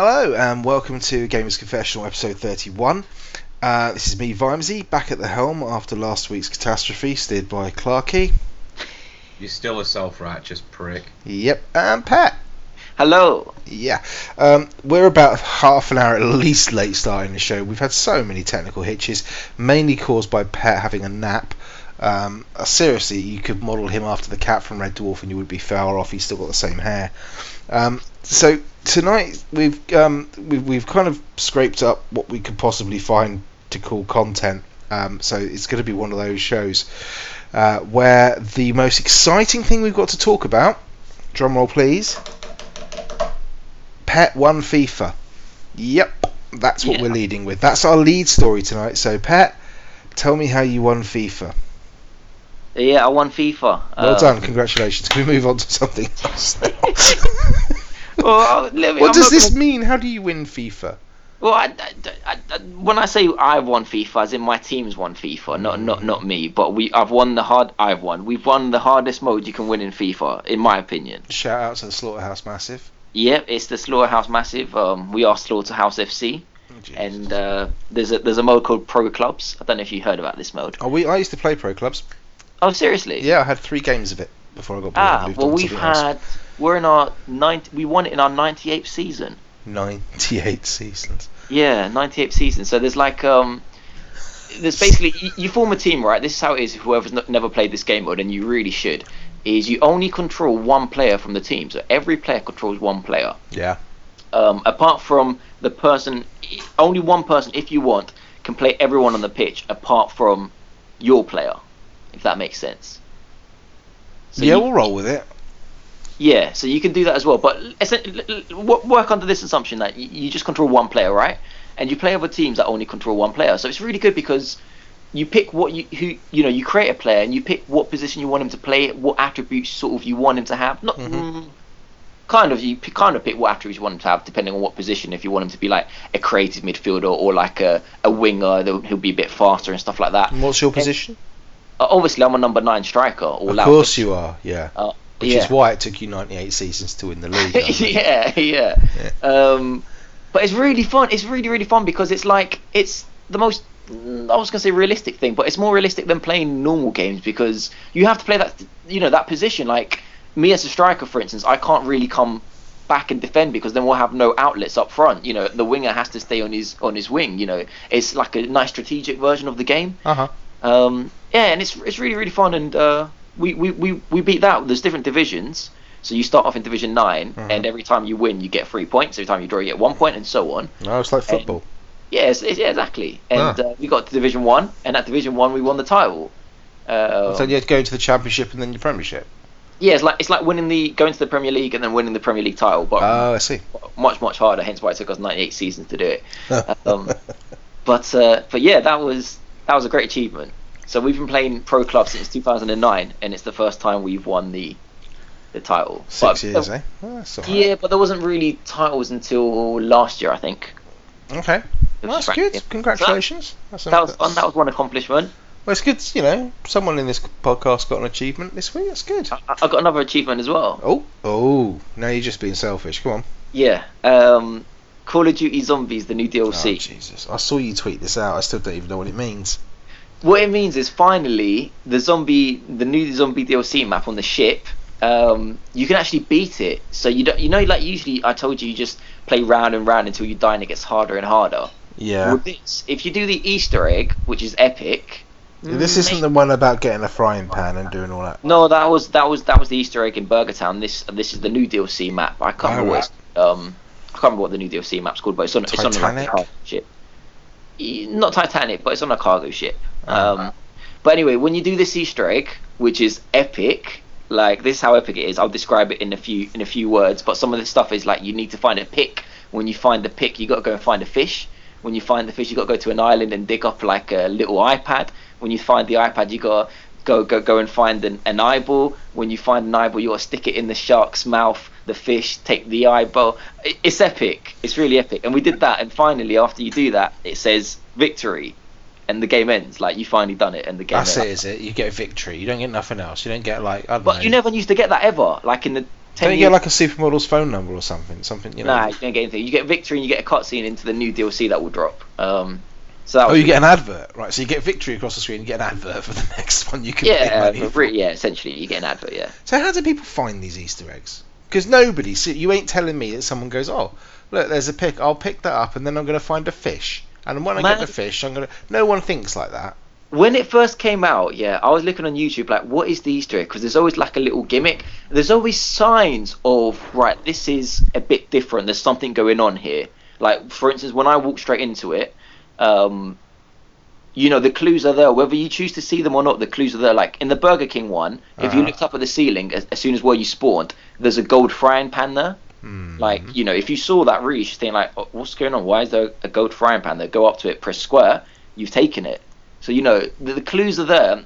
Hello and welcome to Gamers Confessional episode 31. Uh, this is me, Vimesy, back at the helm after last week's catastrophe, steered by Clarky. You're still a self-righteous prick. Yep, and Pat. Hello. Yeah, um, we're about half an hour at least late starting the show. We've had so many technical hitches, mainly caused by Pat having a nap. Um, uh, seriously, you could model him after the cat from Red Dwarf and you would be far off. He's still got the same hair. Um, so tonight we've, um, we've we've kind of scraped up what we could possibly find to call content. Um, so it's going to be one of those shows uh, where the most exciting thing we've got to talk about, drum roll please, Pet won FIFA. Yep, that's what Yeah. we're leading with. That's our lead story tonight. So Pet, tell me how you won FIFA. Yeah, I won FIFA. Well Uh, done, congratulations. Can we move on to something else? Well, me- what I'm does this gonna- mean? How do you win FIFA? Well, I, I- I- when I say I've won FIFA, as in my team's won FIFA, not not not me, but we I've won the hard. I've won. We've won the hardest mode you can win in FIFA, in my opinion. Shout out to the Slaughterhouse Massive. Yep, it's the Slaughterhouse Massive. Um, we are Slaughterhouse FC, Oh, and uh, there's a there's a mode called Pro Clubs. I don't know if you heard about this mode. oh, we I used to play pro clubs. Oh, seriously? Yeah, I had three games of it before I got bored Ah, well, we've something else. We're in our 90, We won it in our 98th season. 98 seasons. Yeah, 98 seasons. So there's like um, there's basically you, you form a team, right? This is how it is. Whoever's n- never played this game mode, and you really should, is you only control one player from the team. So every player controls one player. Yeah. Um, apart from the person, only one person, if you want, can play everyone on the pitch apart from your player, if that makes sense. So yeah, you- we'll roll with it. Yeah, so you can do that as well. But essen- l- l- work under this assumption that you just control one player, right? And you play other teams that only control one player. So it's really good because you pick what you who you know you create a player and you pick what position you want him to play, what attributes sort of you want him to have. Not Mhm. mm, kind of you kind of pick what attributes you want him to have depending on what position. If you want him to be like a creative midfielder or like a, a winger, that he'll be a bit faster and stuff like that. And what's your position? Uh, obviously, I'm a number nine striker. All of out. course you are, yeah. Uh, Which yeah. is why it took you 98 seasons to win the league. Think. yeah, yeah. Um, but it's really fun. It's really, really fun because it's like it's the most. I was gonna say realistic thing, but it's more realistic than playing normal games because you have to play that, you know, that position. Like me as a striker, for instance, I can't really come back and defend because then we'll have no outlets up front. You know, the winger has to stay on his on his wing. You know, it's like a nice strategic version of the game. Uh-huh. Um, yeah, and it's it's really really fun, and uh, we, we, we, we beat that. There's different divisions, so you start off in Division 9 Mhm. and every time you win, you get three points. Every time you draw, you get one point, and so on. No, it's like football. Yes, yeah, yeah, exactly. And Ah. uh, we got to Division One, and at Division One, we won the title. Uh, so you had to go into the championship and then your premiership. yeah, it's like it's like winning the going to the Premier League and then winning the Premier League title, but Oh, I see. much much harder. Hence why it took us 98 seasons to do it. Um, But uh, but yeah, that was that was a great achievement. So we've been playing pro club since 2009, and it's the first time we've won the the title. Six But- years, eh? Oh. Yeah, but there wasn't really titles until last year, I think. Okay. Well, that's good. Congratulations. That's That was that's- fun. That was one accomplishment. Well, it's good. You know, someone in this podcast got an achievement this week. That's good. I, I got another achievement as well. Oh, oh! Now you're just being selfish. Come on. Yeah. Um, Call of Duty Zombies, the new Oh, DLC. Jesus! I saw you tweet this out. I still don't even know what it means. What it means is finally the zombie, the new zombie DLC map on the ship. Um, you can actually beat it. So you don't, you know, like usually I told you, you just play round and round until you die, and it gets harder and harder. Yeah. With this, if you do the Easter egg, which is epic. This isn't the one about getting a frying pan and doing all that. No, that was that was that was the Easter egg in Burger Town. This this is the new DLC map. I can't remember what it's, um I can't remember what the new DLC map's called, but it's on it's on a cargo ship. Not Titanic, but it's on a cargo ship. Um, but anyway, when you do this Easter egg, which is epic, like this is how epic it is. I'll describe it in a few in a few words. But some of this stuff is like you need to find a pick. When you find the pick, you got to go and find a fish. When you find the fish, you got to go to an island and dig up like a little iPad. When you find the iPad, you got to go go go and find an, an eyeball. When you find an eyeball, you got to stick it in the shark's mouth. The fish take the eyeball. It, it's epic. It's really epic. And we did that. And finally, after you do that, it says victory, and the game ends. Like you finally done it, and the game. That's ends. it, is it? You get a victory. You don't get nothing else. You don't get like But know. you never used to get that ever. Like in the ten Don't you years. get like a supermodel's phone number or something? Something you know. Nah, you don't get anything. You get victory and you get a cutscene into the new DLC that will drop. Um, so that Oh, you get an advert, right? So you get victory across the screen. And you get an advert for the next one. You can yeah, money for. re- yeah. Essentially, you get an advert. Yeah. So how do people find these Easter eggs? Because nobody, see, you ain't telling me that someone goes, oh, look, there's a pick. I'll pick that up, and then I'm going to find a fish. And when I Man. get the fish, I'm going to. No one thinks like that. when it first came out, yeah, I was looking on YouTube like, what is the Easter egg? Because there's always like a little gimmick. There's always signs of right, this is a bit different. There's something going on here. Like for instance, when I walk straight into it, um, you know, the clues are there. Whether you choose to see them or not, the clues are there. Like in the Burger King one, if you Uh-huh. looked up at the ceiling as, as soon as where you spawned, there's a gold frying pan there. Hmm. Like, you know, if you saw that reach, you think like, oh, what's going on? Why is there a gold frying pan there? Go up to it, press square, you've taken it. So you know, the, the clues are there,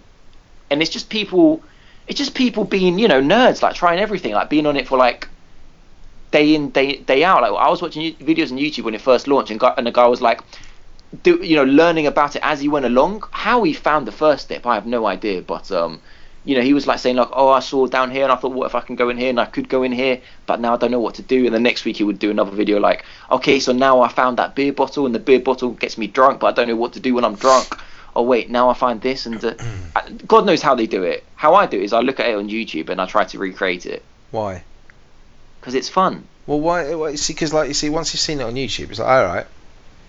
and it's just people, it's just people being, you know, nerds, like trying everything, like being on it for like day in day day out. Like I was watching videos on YouTube when it first launched, and, guy, and the guy was like, do you know, learning about it as he went along. How he found the first step, I have no idea, but um. You know, he was like saying like, "Oh, I saw down here, and I thought, what if I can go in here, and I could go in here, but now I don't know what to do." And the next week he would do another video like, "Okay, so now I found that beer bottle, and the beer bottle gets me drunk, but I don't know what to do when I'm drunk." Oh wait, now I find this, and uh, God knows how they do it. How I do it is I look at it on YouTube and I try to recreate it Why? because it's fun. Well, why? why see, because like you see, once you've seen it on YouTube, it's like, all right,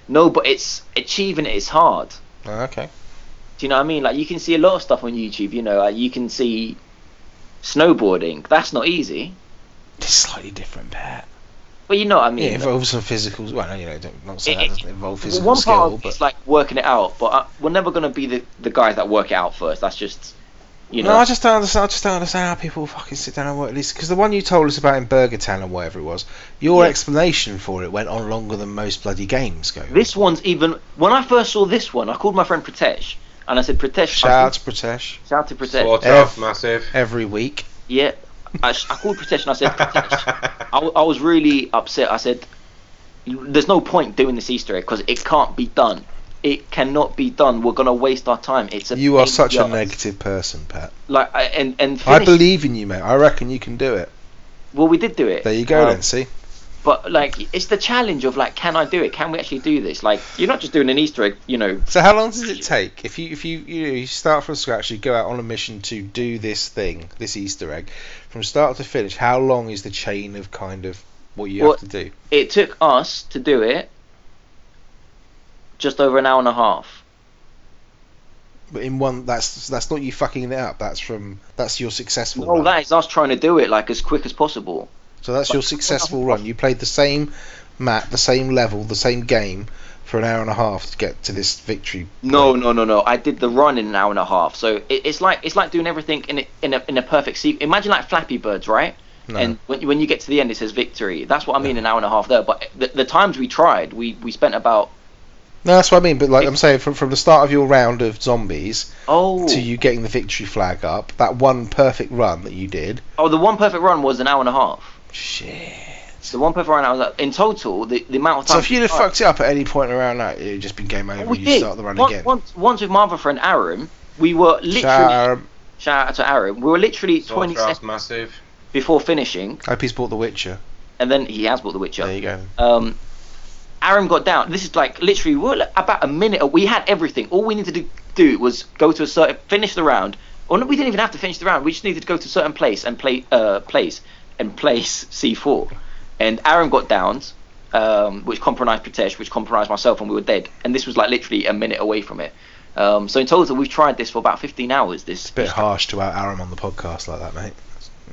No, but it's achieving it is hard. oh, okay. Do you know what I mean? Like you can see a lot of stuff on YouTube. You know, like you can see snowboarding. That's not easy. It's slightly different, Pat. But you know what I mean. It involves some physical. Well, no, you know, don't not say It- that it- doesn't involve physical one skill, part but it's like working it out, but uh, we're never gonna be the the guys that work it out first. That's just, you know. no, I just don't understand. I just don't understand how people fucking sit down and work this. Because the one you told us about in Burger Town or whatever it was, your Yeah. explanation for it went on longer than most bloody games go. This one's even. When I first saw this one, I called my friend Pratesh, and I said, Pratesh, Shout I out to Pratesh shout out to Pratesh. Sort F. off, massive. every week. Yeah, I, I called Pratesh and I said, Pratesh, I was really upset. I said, "There's no point doing this Easter egg because it can't be done. It cannot be done. We're gonna waste our time. It's a You are such the a negative person, Pat. Like I- and and I believe in you, mate. I reckon you can do it. Well, we did do it. There you go, Um, then. See, But like, it's the challenge of like, can I do it? Can we actually do this? Like, you're not just doing an Easter egg, you know. so how long does it take if you if you you, know, you start from scratch? You go out on a mission to do this thing, this Easter egg, from start to finish. How long is the chain of kind of what you Well, have to do? It took us to do it just over an hour and a half. But in one, that's that's not you fucking it up. That's from that's your successful No, run. that is us trying to do it like as quick as possible. So that's your successful run. You played the same map, the same level, the same game for an hour and a half to get to this victory. No, point. no, no, no. I did the run in an hour and a half. So it, it's like it's like doing everything in a, in a in a perfect sequence. Imagine like Flappy Birds, right? No. And when you, when you get to the end, it says victory. That's what I mean, an hour and a half there. But the, the times we tried, we we spent about No, that's what I mean. But like I'm saying, from from the start of your round of zombies oh to you getting the victory flag up, that one perfect run that you did. oh the one perfect run was an hour and a half. Shit. So one perfect run I was at, in total the, the amount of time. So if you'd have fucked it up at any point around that, it'd just been game over. we and you did. start the run once, again. Once, once with my other friend Aaron, we were literally Shout out, shout out to Aaron. We were literally Sort 20 seconds massive. before finishing, I hope he's bought The Witcher. and then he has bought The Witcher. There you go. um, Aaron got down. This is like literally we were like about a minute. We had everything. All we needed to do, do was go to a certain finish the round. Or no, we didn't even have to finish the round. We just needed to go to a certain place and play uh place and place C4. And Aaron got downs, um, which compromised Pratesh, which compromised myself, and we were dead. And this was like literally a minute away from it. Um, so in total, we've tried this for about 15 hours. This It's a bit harsh to out Aaron on the podcast like that, mate.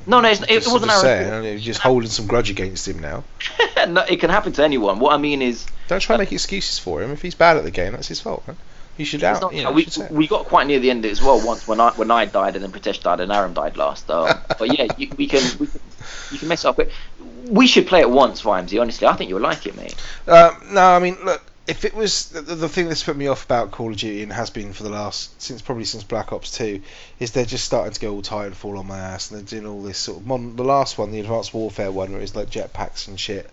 No, no, it's, it, Just- wasn't just Aaron. saying, you're just holding some grudge against him now. no, it can happen to anyone. What I mean is, Don't try and make excuses for him. If he's bad at the game, that's his fault. Man. You should out. not- You know, we, we got quite near the end as well once when I when I died and then Pritesh died and Aaron died last. Um, but yeah, you, we can we can you can mess up. But we should play it once, Vimesy. Honestly, I think you'll like it, mate. Um, no, I mean, look, if it was the, the thing that's put me off about Call of Duty and has been for the last since probably since Black Ops Two, is they're just starting to go all tired and fall on my ass, and they're doing all this sort of modern. The last one, the Advanced Warfare one, where it's like jetpacks and shit.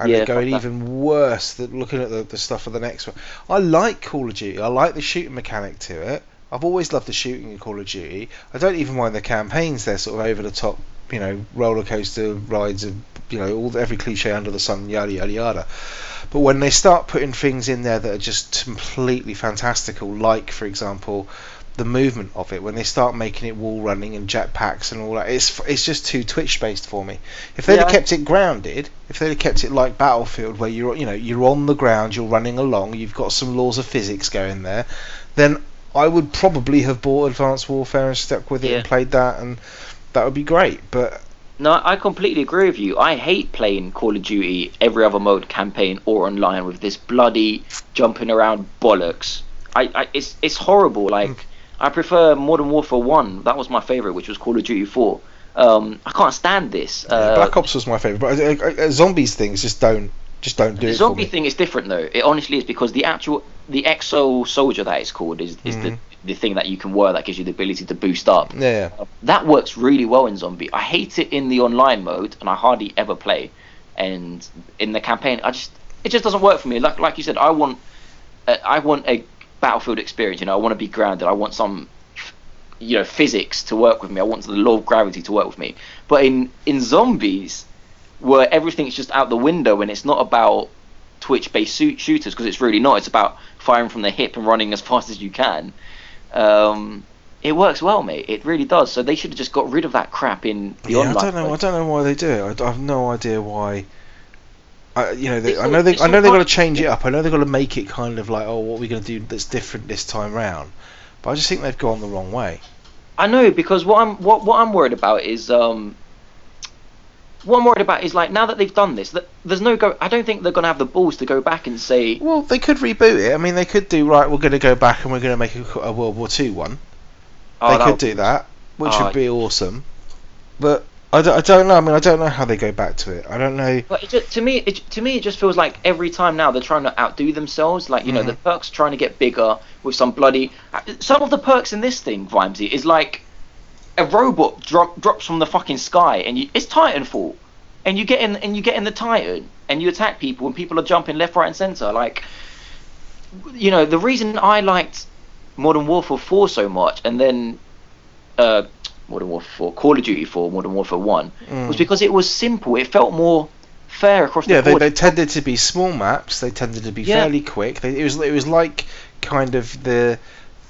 And Yeah, they're going even worse. Than looking at the, the stuff for the next one. I like Call of Duty. I like the shooting mechanic to it. I've always loved the shooting in Call of Duty. I don't even mind the campaigns. They're sort of over the top, you know roller coaster rides of you know all every cliche under the sun, yada yada yada. But when they start putting things in there that are just completely fantastical, like for example the movement of it when they start making it wall running and jetpacks and all that it's it's just too twitch based for me if they'd have kept it grounded if they'd have kept it like battlefield where you're you know you're on the ground you're running along you've got some laws of physics going there then i would probably have bought advanced warfare and stuck with it Yeah. and played that and that would be great but No, I completely agree with you. I hate playing Call of Duty every other mode campaign or online with this bloody jumping around bollocks. I, I it's it's horrible. Like mm. I prefer Modern Warfare One. That was my favorite, which was Call of Duty Four. Um, I can't stand this. Uh, black ops was my favorite but uh, uh, zombies things just don't just don't do the it for zombie thing is different though. It honestly is because the actual the exo soldier that it's called is, is Mhm. the the thing that you can wear that gives you the ability to boost up. yeah That works really well in zombie. I hate it in the online mode, and I hardly ever play. And in the campaign, I just it just doesn't work for me. Like like you said, I want uh, I want a battlefield experience. You know, I want to be grounded. I want some you know physics to work with me. I want the law of gravity to work with me. But in in zombies, where everything's just out the window and it's not about twitch-based shoot- shooters because it's really not. It's about firing from the hip and running as fast as you can. Um, it works well, mate. It really does. So they should have just got rid of that crap in the yeah, online. I don't know. I don't know why they do it. I, I have no idea why. I, you know, they, all, I know they, I know they've got to change it up. I know they've got to make it kind of like, oh, what are we going to do that's different this time round? But I just think they've gone the wrong way. I know because what I'm what what I'm worried about is um. What I'm worried about is like now that they've done this, that there's no go. I don't think they're gonna have the balls to go back and say, Well, they could reboot it. I mean, they could do right. We're going to go back and we're going to make a, a World War Two one. "Oh, they could do that, which Oh, would be awesome. But I don't, I don't know. I mean, I don't know how they go back to it. I don't know. But it just, to me, it, to me, it just feels like every time now they're trying to outdo themselves. Like you know, the Mhm. perks trying to get bigger with some bloody. Some of the perks in this thing, Vimesy, is like a robot drop, drops from the fucking sky, and you, it's Titanfall, and you get in and you get in the Titan, and you attack people, and people are jumping left, right, and center. Like, you know, the reason I liked Modern Warfare 4 so much, and then uh, Modern Warfare 4, Call of Duty 4, Modern Warfare 1, Mm. was because it was simple. It felt more fair across Yeah, the they, board. they tended to be small maps. They tended to be Yeah. fairly quick. They, it was it was like kind of the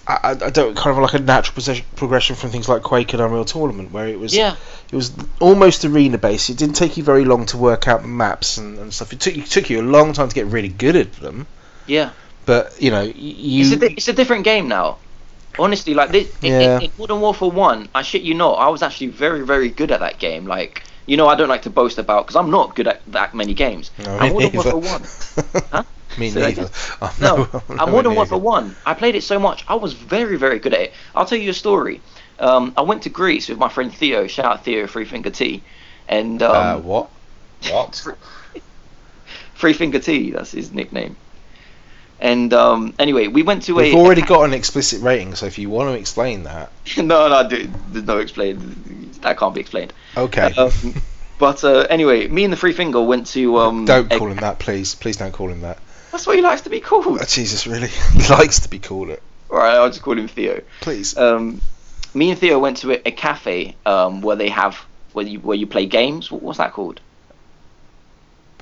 I, I I don't kind of like a natural possession, progression from things like Quake and Unreal Tournament, where it was yeah, it was almost arena based. It didn't take you very long to work out the maps and, and stuff. It took it took you a long time to get really good at them. yeah. But you know, you It's a, di- it's a different game now. Honestly, like this, in, Yeah. in, in Modern Warfare 1, I shit you not, I was actually very, very good at that game. Like, you know, I don't like to boast about because I'm not good at that many games. No, And Modern Warfare 1, Huh? me that neither. No, no, Modern Warfare 1, I played it so much, I was very, very good at it. I'll tell you a story. Um, I went to Greece with my friend Theo, shout out Theo, Free Finger T. And um, Uh, what? What? Free Finger T, that's his nickname. And um, anyway, we went to a We've already got an explicit rating, so if you want to explain that, no, no, dude, there's no explain. That can't be explained. okay. Um, but uh, anyway, me and the Free Finger went to. Um, don't a- call him that, please. Please don't call him that. That's what he likes to be called. Oh, Jesus, really? He likes to be called it. All right, I'll just call him Theo. Please. Um, me and Theo went to a, a cafe um, where they have where you where you play games. What, what's that called?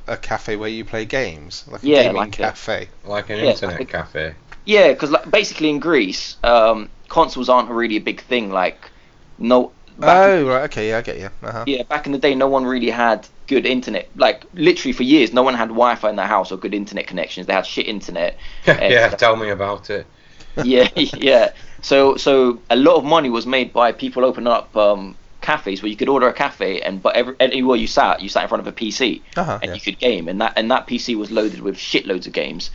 A cafe where you play games, like a Yeah, gaming like a- cafe. Like an Yeah, internet like- cafe. Yeah, because like, basically in Greece, um, consoles aren't really a big thing. Like, no. back in- Oh, right. Okay, yeah, I get you. Uh-huh. Yeah, back in the day, no one really had good internet. Like, literally for years, no one had Wi-Fi in their house or good internet connections. They had shit internet. And- yeah, tell me about it. yeah, yeah. So, so a lot of money was made by people opening up um, cafes where you could order a cafe, and but every, anywhere you sat, you sat in front of a PC, Uh-huh, and yeah. you could game, and that and that PC was loaded with shitloads of games.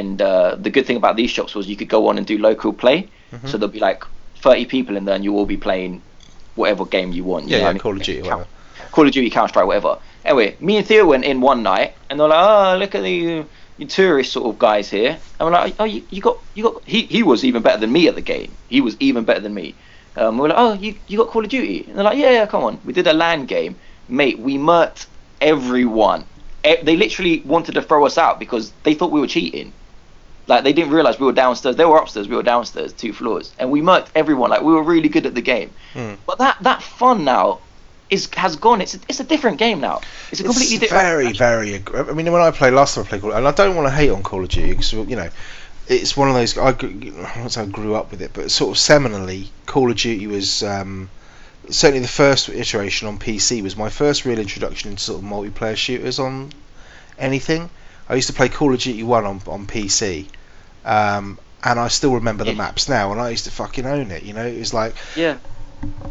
And uh, the good thing about these shops was you could go on and do local play. Mhm. So there'll be like 30 people in there, and you'll all be playing whatever game you want. you Yeah, yeah, I mean? Call of Duty, whatever. Call of Duty, Counter Strike, whatever. Anyway, me and Theo went in one night, and they're like, "Oh, look at the you tourist sort of guys here." And we're like, "Oh, you, you got you got." He he was even better than me at the game. He was even better than me. Um, we we're like, "Oh, you you got Call of Duty?" And they're like, "Yeah, yeah, come on." We did a LAN game, mate. We murked everyone. E- They literally wanted to throw us out because they thought we were cheating. Like they didn't realize we were downstairs. They were upstairs. We were downstairs, two floors, and we murked everyone. Like we were really good at the game. Hmm. But that that fun now is has gone. It's a, it's a different game now. It's a completely it's different. very, very. aggr- I mean, when I play last time I played Call, and I don't want to hate on Call of Duty because you know, it's one of those. I, gr- I grew up with it, but sort of seminally, Call of Duty was um, certainly the first iteration on PC was my first real introduction into sort of multiplayer shooters on anything. I used to play Call of Duty One on on PC. Um, and I still remember the maps now, and I used to fucking own it. You know, it was like Yeah.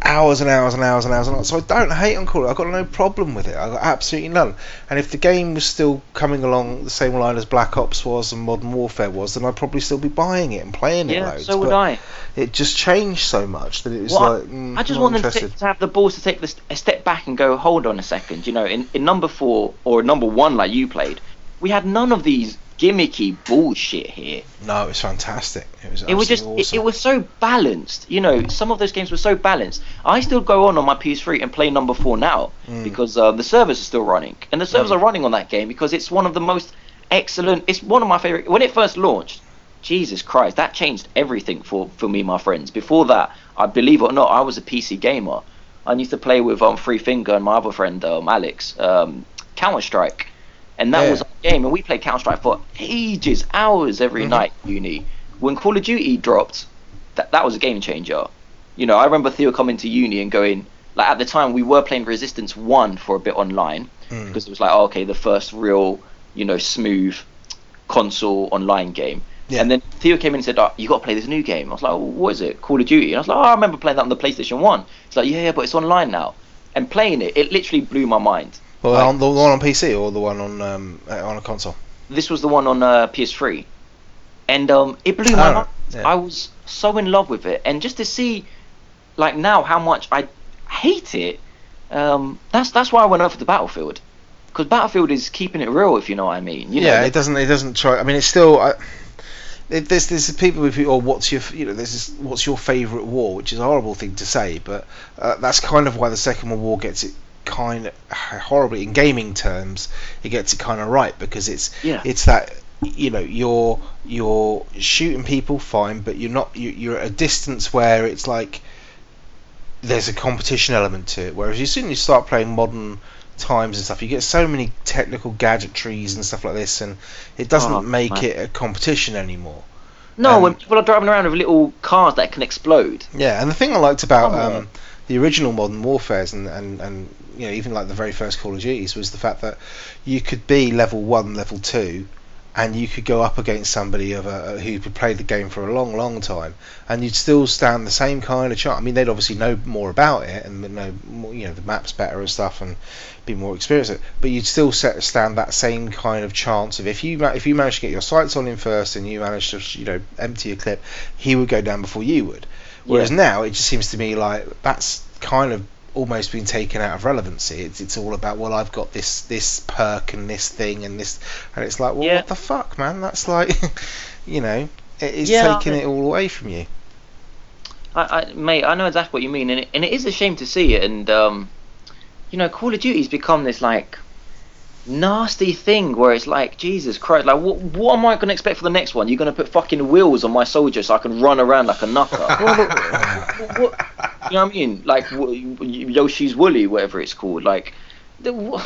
Hours and hours and hours and hours and hours. So I don't hate on Call of Duty. I've got no problem with it. I've got absolutely none. And if the game was still coming along the same line as Black Ops was and Modern Warfare was, then I'd probably still be buying it and playing it Yeah. loads. So would but I. it just changed so much that it was Well, like mm, I just want them to, to have the balls to take this, a step back and go, hold on a second. You know, in, in number four or number one, like you played, we had none of these gimmicky bullshit here. No, it was fantastic. It was. It was just, absolutely it, it was so balanced. You know, some of those games were so balanced. I still go on on my PS3 and play number four now Mm. because uh, the servers are still running, and the servers Mm. are running on that game because it's one of the most excellent. It's one of my favorite. When it first launched, Jesus Christ, that changed everything for for me and my friends. Before that, I believe it or not, I was a PC gamer. I used to play with um Free Finger and my other friend um Alex um Counter Strike, and that Yeah. was our game. And we played Counter Strike for ages, hours every Mhm. night. Uni. When Call of Duty dropped, that that was a game changer. You know, I remember Theo coming to uni and going. Like at the time, we were playing Resistance One for a bit online Mm. because it was like, oh, okay, the first real, you know, smooth console online game. Yeah. And then Theo came in and said, oh, you got to play this new game. I was like, oh, what is it? Call of Duty. And I was like, oh, I remember playing that on the PlayStation 1. It's like, yeah, yeah, but it's online now. And playing it, it literally blew my mind. Well, like- on the one on PC or the one on um, uh, on a console. This was the one on uh, PS3. And um, it blew Oh, my mind. Yeah. I was so in love with it. And just to see, like, now how much I hate it, um, that's that's why I went over to Battlefield. Because Battlefield is keeping it real, if you know what I mean. You yeah, the- it doesn't. It doesn't try. I mean, it's still. I, it, there's there's people with or what's your you know there's this, what's your favourite war, which is a horrible thing to say, but uh, that's kind of why the Second World War gets it kind of horribly in gaming terms. It gets it kind of right because it's Yeah. it's that you know you're you're shooting people fine, but you're not you, you're at a distance where it's like there's a competition element to it. Whereas as soon as you start playing modern times and stuff, you get so many technical gadgetries and stuff like this, and it doesn't Oh, make man. it a competition anymore. No, Um, when people are driving around with little cars that can explode. Yeah, and the thing I liked about on. um, the original Modern Warfares and, and, and you know even like the very first Call of Duties was the fact that you could be level one, level two, and you could go up against somebody of a, uh, who could play the game for a long, long time, and you'd still stand the same kind of chance. I mean, they'd obviously know more about it and know more, you know the maps better and stuff and be more experienced, at it, but you'd still set, stand that same kind of chance of if you if you managed to get your sights on him first and you managed to you know empty a clip, he would go down before you would. Whereas Yeah. now it just seems to me like that's kind of almost been taken out of relevancy. It's it's all about well I've got this this perk and this thing and this and it's like well Yeah. what the fuck man that's like you know it is Yeah, taking I- it all away from you. I, I, mate, I know exactly what you mean, and it, and it is a shame to see it. And um, you know, Call of Duty's become this like nasty thing where it's like, Jesus Christ, like what, what am I going to expect for the next one? You're going to put fucking wheels on my soldier so I can run around like a knucker. What- what- what- you know what I mean? Like Yoshi's Woolly, whatever it's called. Like, the,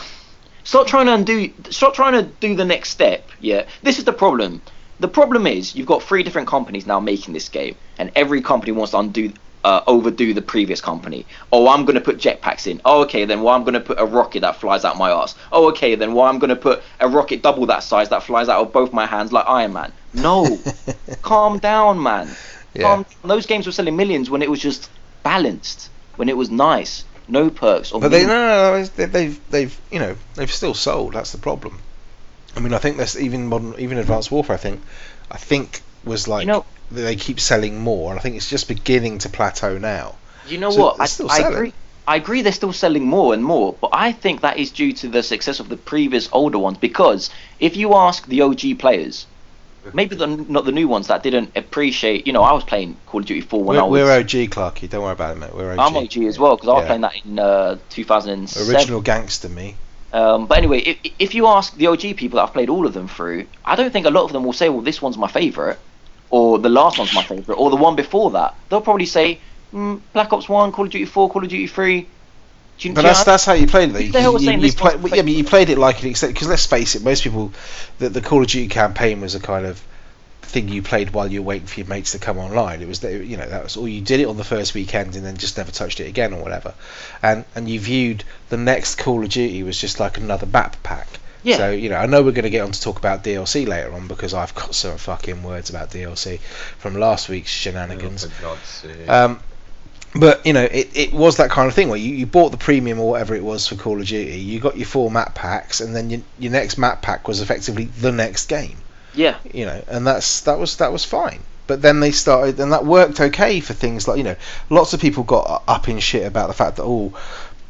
stop trying to undo. Stop trying to do the next step. Yeah, this is the problem. The problem is you've got three different companies now making this game, and every company wants to undo, uh, overdo the previous company. Oh, I'm going to put jetpacks in. Oh, okay, then well, I'm going to put a rocket that flies out my ass. Oh, okay, then well, I'm going to put a rocket double that size that flies out of both my hands like Iron Man. No, calm down, man. Yeah. Calm. Those games were selling millions when it was just balanced, when it was nice, no perks. Or But they, no, no, no, they, they've, they've you know they've still sold. That's the problem. I mean, I think that's even modern, even Advanced Warfare. I think, I think was like know- they keep selling more, and I think it's just beginning to plateau now. You know So what? I, still I agree. I agree. They're still selling more and more, but I think that is due to the success of the previous older ones. Because if you ask the OG players, maybe the, not the new ones that didn't appreciate. You know, I was playing Call of Duty 4 when We're, I was. we're OG, Clarky. Don't worry about it, mate. We're OG. I'm OG as well because I was Yeah. playing that in uh, 2007. Original gangster, me. Um, but anyway, if, if you ask the OG people that I've played all of them through, I don't think a lot of them will say, "Well, this one's my favorite," or "The last one's my favorite," or "The one before that." They'll probably say, mm, "Black Ops One, Call of Duty Four, Call of Duty Three. Do you, But do you that's that's how you played it. Though. If they were You, saying you, play, was yeah, but you played it like an it because let's face it, most people, the, the Call of Duty campaign was a kind of thing you played while you were waiting for your mates to come online. It was the- you know that was all you did it on the first weekend and then just never touched it again or whatever. And and you viewed the next Call of Duty was just like another map pack. Yeah. So you know, I know we're going to get on to talk about DLC later on because I've got some fucking words about DLC from last week's shenanigans. Oh, for God's sake. Um, but you know, it, it was that kind of thing where you, you bought the premium or whatever it was for Call of Duty. You got your four map packs, and then your, your next map pack was effectively the next game. Yeah. You know, and that's that was that was fine. But then they started, and that worked okay for things like you know, lots of people got up in shit about the fact that oh,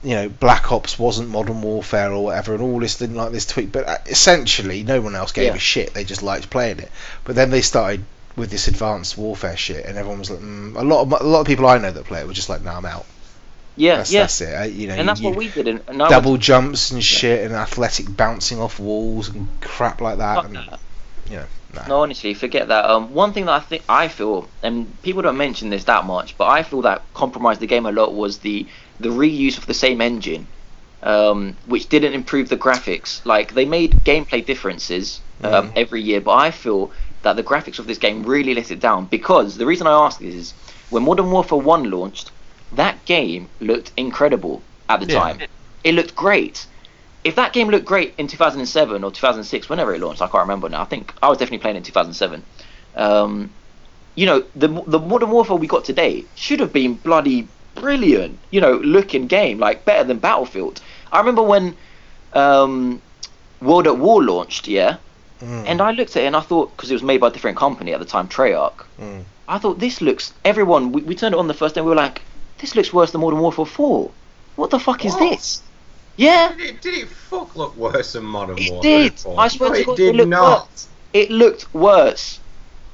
you know, Black Ops wasn't Modern Warfare or whatever, and all this didn't like this tweak. But uh, essentially, no one else gave Yeah. a shit. They just liked playing it. But then they started with this advanced warfare shit, and everyone was like, mm, a lot of a lot of people I know that play it were just like, "No, I'm out." Yeah. That's, yeah. that's it. Uh, you know, and that's you, what we did. And, and double went, jumps and shit, and athletic bouncing off walls and crap like that. And, that. you know, nah. No, honestly, forget that. Um, one thing that I think I feel, and people don't mention this that much, but I feel that compromised the game a lot was the the reuse of the same engine, um, which didn't improve the graphics. Like they made gameplay differences um, Mm. every year, but I feel that the graphics of this game really let it down. Because the reason I ask this is when Modern Warfare One launched, that game looked incredible at the Yeah. time. It looked great if that game looked great in 2007 or 2006, whenever it launched, I can't remember now. I think I was definitely playing in 2007. Um, you know, the the Modern Warfare we got today should have been bloody brilliant. You know, looking game like better than Battlefield. I remember when um, World at War launched, yeah, Mm, and I looked at it and I thought because it was made by a different company at the time, Treyarch. mm. I thought this looks. Everyone, we, we turned it on the first day. and We were like, this looks worse than Modern Warfare 4. What the fuck is this? Yeah, Did it, did it fuck look worse than Modern It Warfare? did. 4? I swear no, to it God, it did looked not. it looked worse.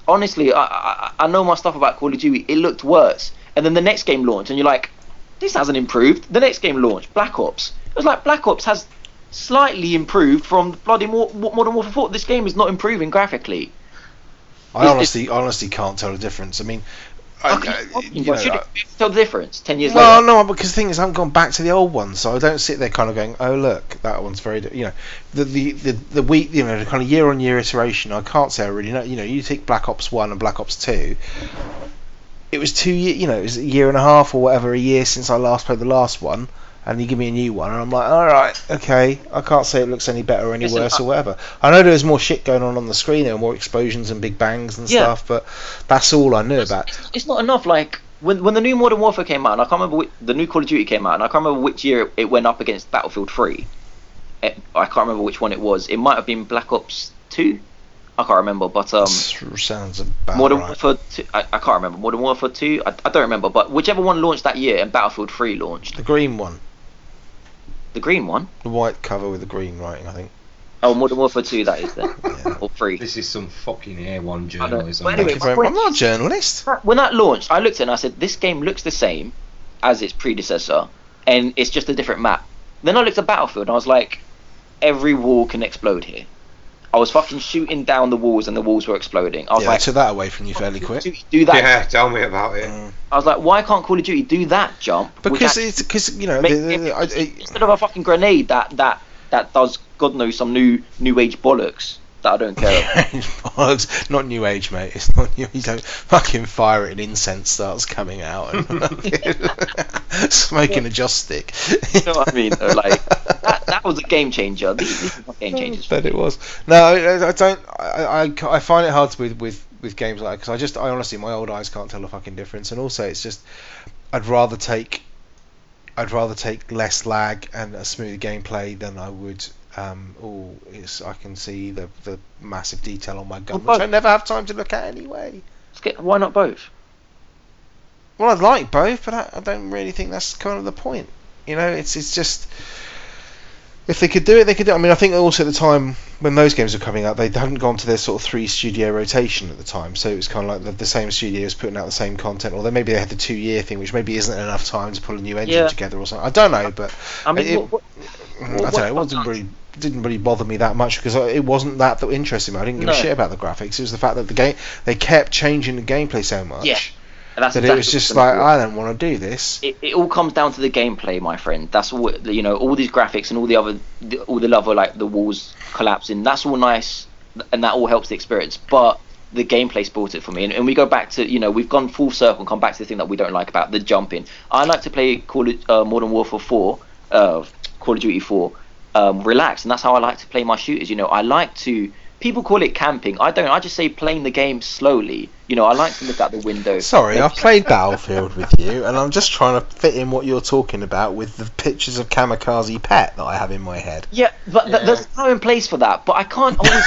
Honestly, I, I I know my stuff about Call of Duty. It looked worse. And then the next game launched, and you're like, this hasn't improved. The next game launched, Black Ops. It was like Black Ops has slightly improved from bloody Mo- Modern Warfare 4. This game is not improving graphically. I It's- honestly, honestly can't tell the difference. I mean, I, I- you fucking- you but know, should I- it tell the difference ten years well, later? no, because the thing is, I haven't gone back to the old ones, so I don't sit there kind of going, "Oh, look, that one's very," you know, the the the, the week, you know, the kind of year on year iteration. I can't say I really know. You know, you take Black Ops One and Black Ops Two. It was two year, you know, it was a year and a half or whatever, a year since I last played the last one, and you give me a new one, and I'm like, all right, okay, I can't say it looks any better or any worse I- or whatever. I know there was more shit going on on the screen, there were more explosions and big bangs and Yeah. stuff, but that's all I knew about. it's- it's not enough. Like when when the new Modern Warfare came out, and I can't remember which, the new Call of Duty came out, and I can't remember which year it went up against Battlefield 3. It, I can't remember which one it was. It might have been Black Ops 2. I can't remember, but um, sounds about Modern right. Warfare 2. I, I can't remember. Modern Warfare 2. I, I don't remember, but whichever one launched that year, and Battlefield 3 launched. The green one. The green one. The white cover with the green writing, I think. Oh, Modern Warfare 2. That is then, Yeah. or 3. This is some fucking A1 I journalism. But anyway, Thank you very point. I'm not a journalist. when that launched, I looked at it and I said, this game looks the same as its predecessor, and it's just a different map. Then I looked at Battlefield and I was like, every wall can explode here. I was fucking shooting down the walls and the walls were exploding. I was Yeah, I like, took that away from you fairly quick. Duty, do that. yeah, tell me about it. Mm. I was like, why can't Call of Duty do that jump? Because it's because you know make- the, the, the, I, I, instead of a fucking grenade that that that does God knows some new new age bollocks that I don't care about. Bollocks. not new age, mate. It's not new. You don't fucking fire it and incense starts coming out and smoking a joss stick. you know what I mean? though? Like that, that was a game changer. These, these are game changers. But it was. No, I, I don't. I, I, I find it hard with with with games like because I just I honestly my old eyes can't tell the fucking difference, and also it's just I'd rather take I'd rather take less lag and a smooth gameplay than I would. Um, oh, it's I can see the the massive detail on my gun, Well, which I never have time to look at anyway. Get- Why not both? Well, I'd like both, but I, I don't really think that's kind of the point. You know, it's it's just if they could do it, they could do. it. I mean, I think also at the time when those games were coming out, they hadn't gone to their sort of three studio rotation at the time, so it was kind of like the, the same studios putting out the same content. Although maybe they had the two year thing, which maybe isn't enough time to pull a new engine Yeah. together or something. I don't know, but I mean, It- what, what, I don't what know. It wasn't really didn't really bother me that much because it wasn't that that interested me. I didn't give No. a shit about the graphics. It was the fact that the game they kept changing the gameplay so much. Yeah. And that's that it was just like. I don't want to do this. it, it all comes down to the gameplay, my friend. That's all. You know, all these graphics and all the other, the, all the love of like the walls collapsing. That's all nice, and that all helps the experience. But the gameplay spoils it for me. And, and we go back to, you know, we've gone full circle and come back to the thing that we don't like about the jumping. I like to play Call of uh, Modern Warfare 4, uh, Call of Duty 4, um, relaxed, and that's how I like to play my shooters. You know, I like to. People call it camping. I don't. I just say playing the game slowly. You know, I like to look out the window. Sorry, I've played Battlefield with you, and I'm just trying to fit in what you're talking about with the pictures of Kamikaze Pet that I have in my head. Yeah, but th- Yeah. there's a time and place for that. But I can't always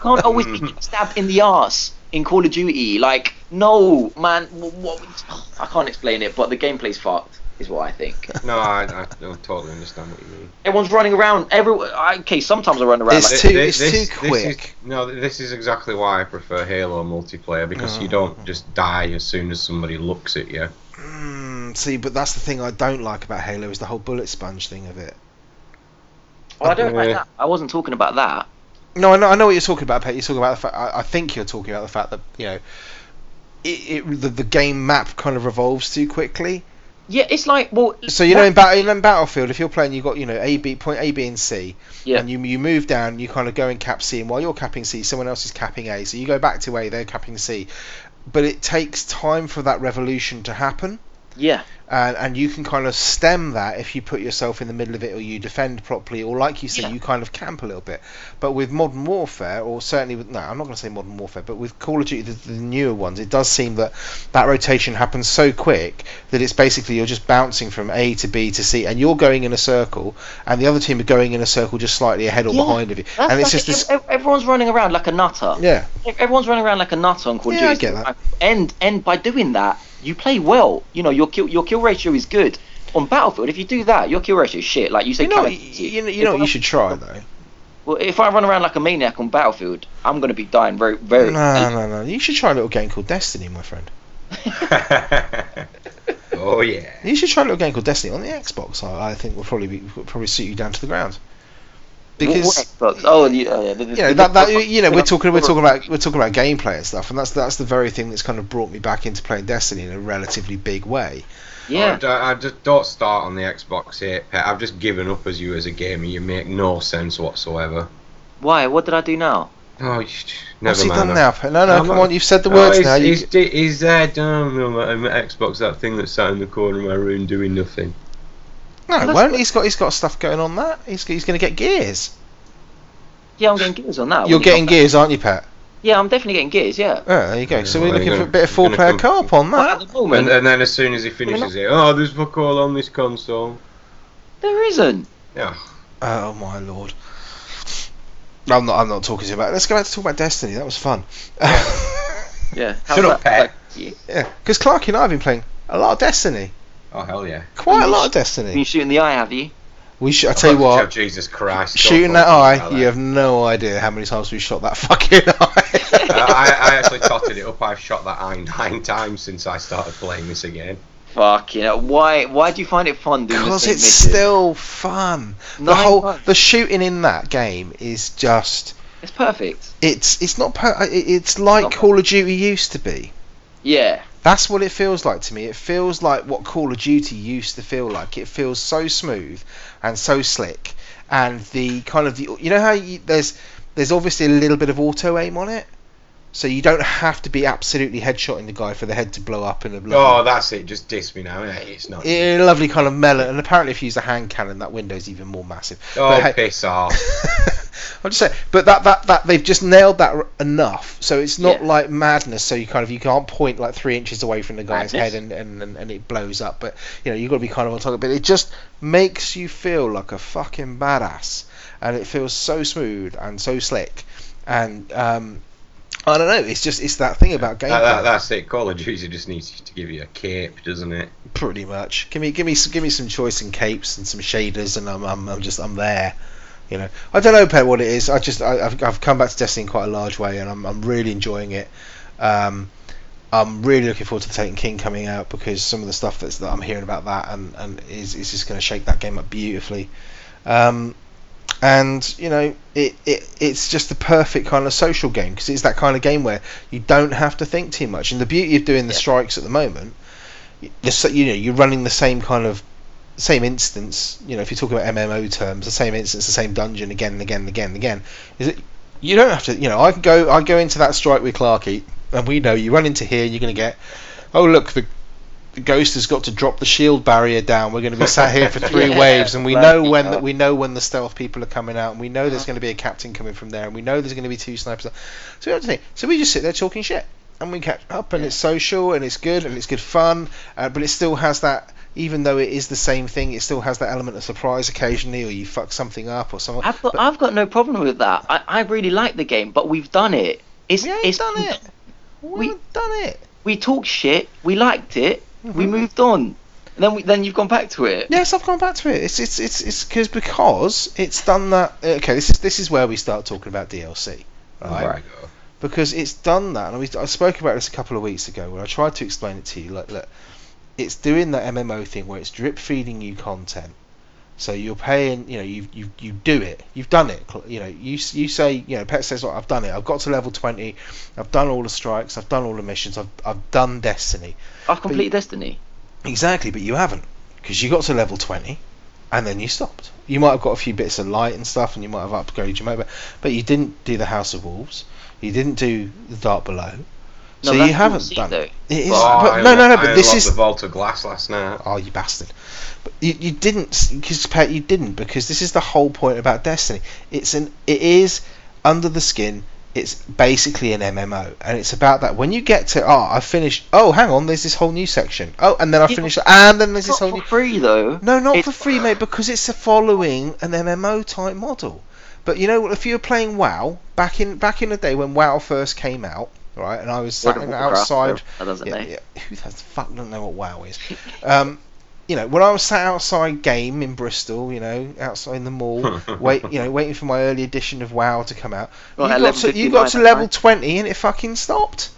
can't always be stabbed in the ass in Call of Duty. Like, no, man, wh- what, I can't explain it. But the gameplay's fucked, is what I think. No, I, I, I totally understand what you mean. Everyone's running around. Every okay, sometimes I run around. It's like, too- Thi- it's this- too this is- quick. no, this is exactly why I prefer Halo multiplayer because Oh. you don't just die as soon as somebody looks at you. Mm, see, but that's the thing I don't like about Halo is the whole bullet sponge thing of it. oh, I don't like that. I wasn't talking about that. No, I know, I know what you're talking about, Pet. You're talking about the fact. I, I think you're talking about the fact that you know, it, it the, the game map kind of revolves too quickly. Yeah, it's like well. So you know, in, bat- in Battlefield, if you're playing, you've got you know A, B, point A, B, and C, Yeah. and you you move down, you kind of go and cap C, and while you're capping C, someone else is capping A. So you go back to A, they're capping C, but it takes time for that revolution to happen. Yeah, and and you can kind of stem that if you put yourself in the middle of it or you defend properly or like you say Yeah. you kind of camp a little bit. But with modern warfare or certainly with no i'm not going to say modern warfare but with call of duty the, the newer ones it does seem that that rotation happens so quick that it's basically you're just bouncing from a to b to c and you're going in a circle and the other team are going in a circle just slightly ahead or Yeah, behind of you. And it's like just this everyone's running around like a nutter. yeah. Everyone's running around like a nutter on Call of Yeah, I get that. And and by doing that, you play well. You know, your kill your kill ratio is good. On Battlefield, if you do that, your kill ratio is shit. Like you say, you know, you, you know, you know you should try though. Well, if I run around like a maniac on Battlefield, I'm gonna be dying very very. No, no, no. You should try a little game called Destiny, my friend. oh yeah. You should try a little game called Destiny on the Xbox. I, I think will probably be would probably suit you down to the ground. Because What- what- oh, oh, yeah, yeah, the- the- you know the- that, that you know we're talking we're talking about we're talking about gameplay and stuff, and that's that's the very thing that's kind of brought me back into playing Destiny in a relatively big way. Yeah, Oh, I, I just don't start on the Xbox here, I've just given up as you as a gamer. You make no sense whatsoever. why? What did I do now? Oh, you, never What's he mind. done now? No, no, I'm come on, you've said the Oh, words he's, now. You, he's, di- he's there, down on um, my, um, my Xbox, that thing that's sat in the corner of my room doing nothing. No, it won't. what- He's got he's got stuff going on. That he's he's going to get gears. Yeah, I'm getting gears on that. You're getting come back. gears, aren't you, Pat? Yeah, I'm definitely getting gears. Yeah. Oh, there you go. So we're looking you're for a bit of four gonna player come- co-op on that. at the moment, And, and then as soon as he finishes it, oh, there's fuck all on this console. there isn't. Yeah. Oh my lord. I'm not. I'm not talking to you about. It. Let's go back to talk about Destiny. That was fun. Yeah. Shut up, Pat. yeah. yeah, because Clarky and I have been playing a lot of Destiny. Oh hell yeah. Quite a lot of Destiny. Been Destiny. shooting the eye, have you? We should. I tell you Oh, what. Jesus Christ. Shooting that eye, you have no idea how many times we shot that fucking eye. Uh, I, I actually totted it up. I've shot that eye nine times since I started playing this again. Fucking hell. Why? Why do you find it fun doing Because it's mission? still fun. The whole times. the shooting in that game is just It's perfect. it's it's not per, it's like Not- Call of Duty used to be. Yeah. That's what it feels like to me. It feels like what Call of Duty used to feel like. It feels so smooth and so slick, and the kind of the you know how you, there's there's obviously a little bit of auto aim on it, so you don't have to be absolutely headshotting the guy for the head to blow up in a Oh, that's it. Just diss me now. innit? It's not. in a lovely kind of melon. And apparently, if you use a hand cannon, that window's even more massive. oh, But hey- piss off. I'm just saying, but that, that that they've just nailed that r- enough, so it's not Yeah. like madness. So you kind of you can't point like three inches away from the guy's Madness. head and, and, and, and it blows up. But you know you've got to be kind of on top. of it. But it just makes you feel like a fucking badass, and it feels so smooth and so slick. And um, I don't know, it's just it's that thing about gameplay. That, that, that's it. Call of Duty just needs to give you a cape, doesn't it? pretty much. Give me give me some give me some choice in capes and some shaders, and I'm I'm, I'm just I'm there. You know, I don't know, Pet, what it is. I just I, I've I've come back to Destiny in quite a large way, and I'm I'm really enjoying it. Um, I'm really looking forward to the Taken King coming out because some of the stuff that's that I'm hearing about that and and is is just going to shake that game up beautifully. Um, and you know it, it it's just the perfect kind of social game because it's that kind of game where you don't have to think too much. And the beauty of doing the Yeah. strikes at the moment the, you know you're running the same kind of same instance. You know, if you're talking about MMO terms, the same instance, the same dungeon again and again and again and again. Is it? You don't have to. You know, I can go. I go into that strike with Clarky, and we know you run into here, you're going to get. Oh look, the ghost has got to drop the shield barrier down. We're going to be sat here for three Yeah, waves, and we know when yeah. that we know when the stealth people are coming out, and we know there's going to be a captain coming from there, and we know there's going to be two snipers. So we have to think. So we just sit there talking shit, and we catch up, and Yeah. it's social, and it's good, and it's good fun, uh, but it still has that. Even though it is the same thing, it still has that element of surprise occasionally, or you fuck something up, or something. I've got But- I've got no problem with that. I, I really like the game, but we've done it. It's ain't it's done it. We, we- done it. we talked shit, we liked it, we Mhm. moved on. And then we then you've gone back to it. Yes, I've gone back to it. It's it's it's it's cause, because it's done that. Okay, this is this is where we start talking about DLC, right? Go. Because it's done that, and we, I spoke about this a couple of weeks ago, where I tried to explain it to you. Like, look, it's doing that MMO thing where it's drip feeding you content. So you're paying, you know, you you you do it, you've done it. You know, you you say, you know, Pet says, "Look, I've done it. I've got to level 20. I've done all the strikes. I've done all the missions. I've I've done Destiny." I've completed Destiny. Exactly, but you haven't because you got to level 20 and then you stopped. You might have got a few bits of light and stuff, and you might have upgraded your mobile, but you didn't do the House of Wolves. You didn't do the Dark Below. No, so that's you haven't done though. it. It is, Oh, but I no, no, no. unlo- But I this unlocked is the Vault of Glass last night. Oh, you bastard! You, you didn't because you didn't because this is the whole point about Destiny. It's an it is under the skin. It's basically an MMO, and it's about that. When you get to oh, I finished. Oh, hang on, there's this whole new section. Oh, and then I Yeah, finished, and then there's this not whole for new. free though. No, not It's- for free, mate, because it's a following an MMO type model. But you know, what, if you were playing WoW back in back in the day when WoW first came out, right, and I was sat outside That doesn't yeah, yeah. Who the fuck doesn't know what WoW is? Um, you know, when I was sat outside game in Bristol, you know, outside in the mall, wait, you know, waiting for my early edition of WoW to come out, Right, you, got to, you got to level right? twenty and it fucking stopped.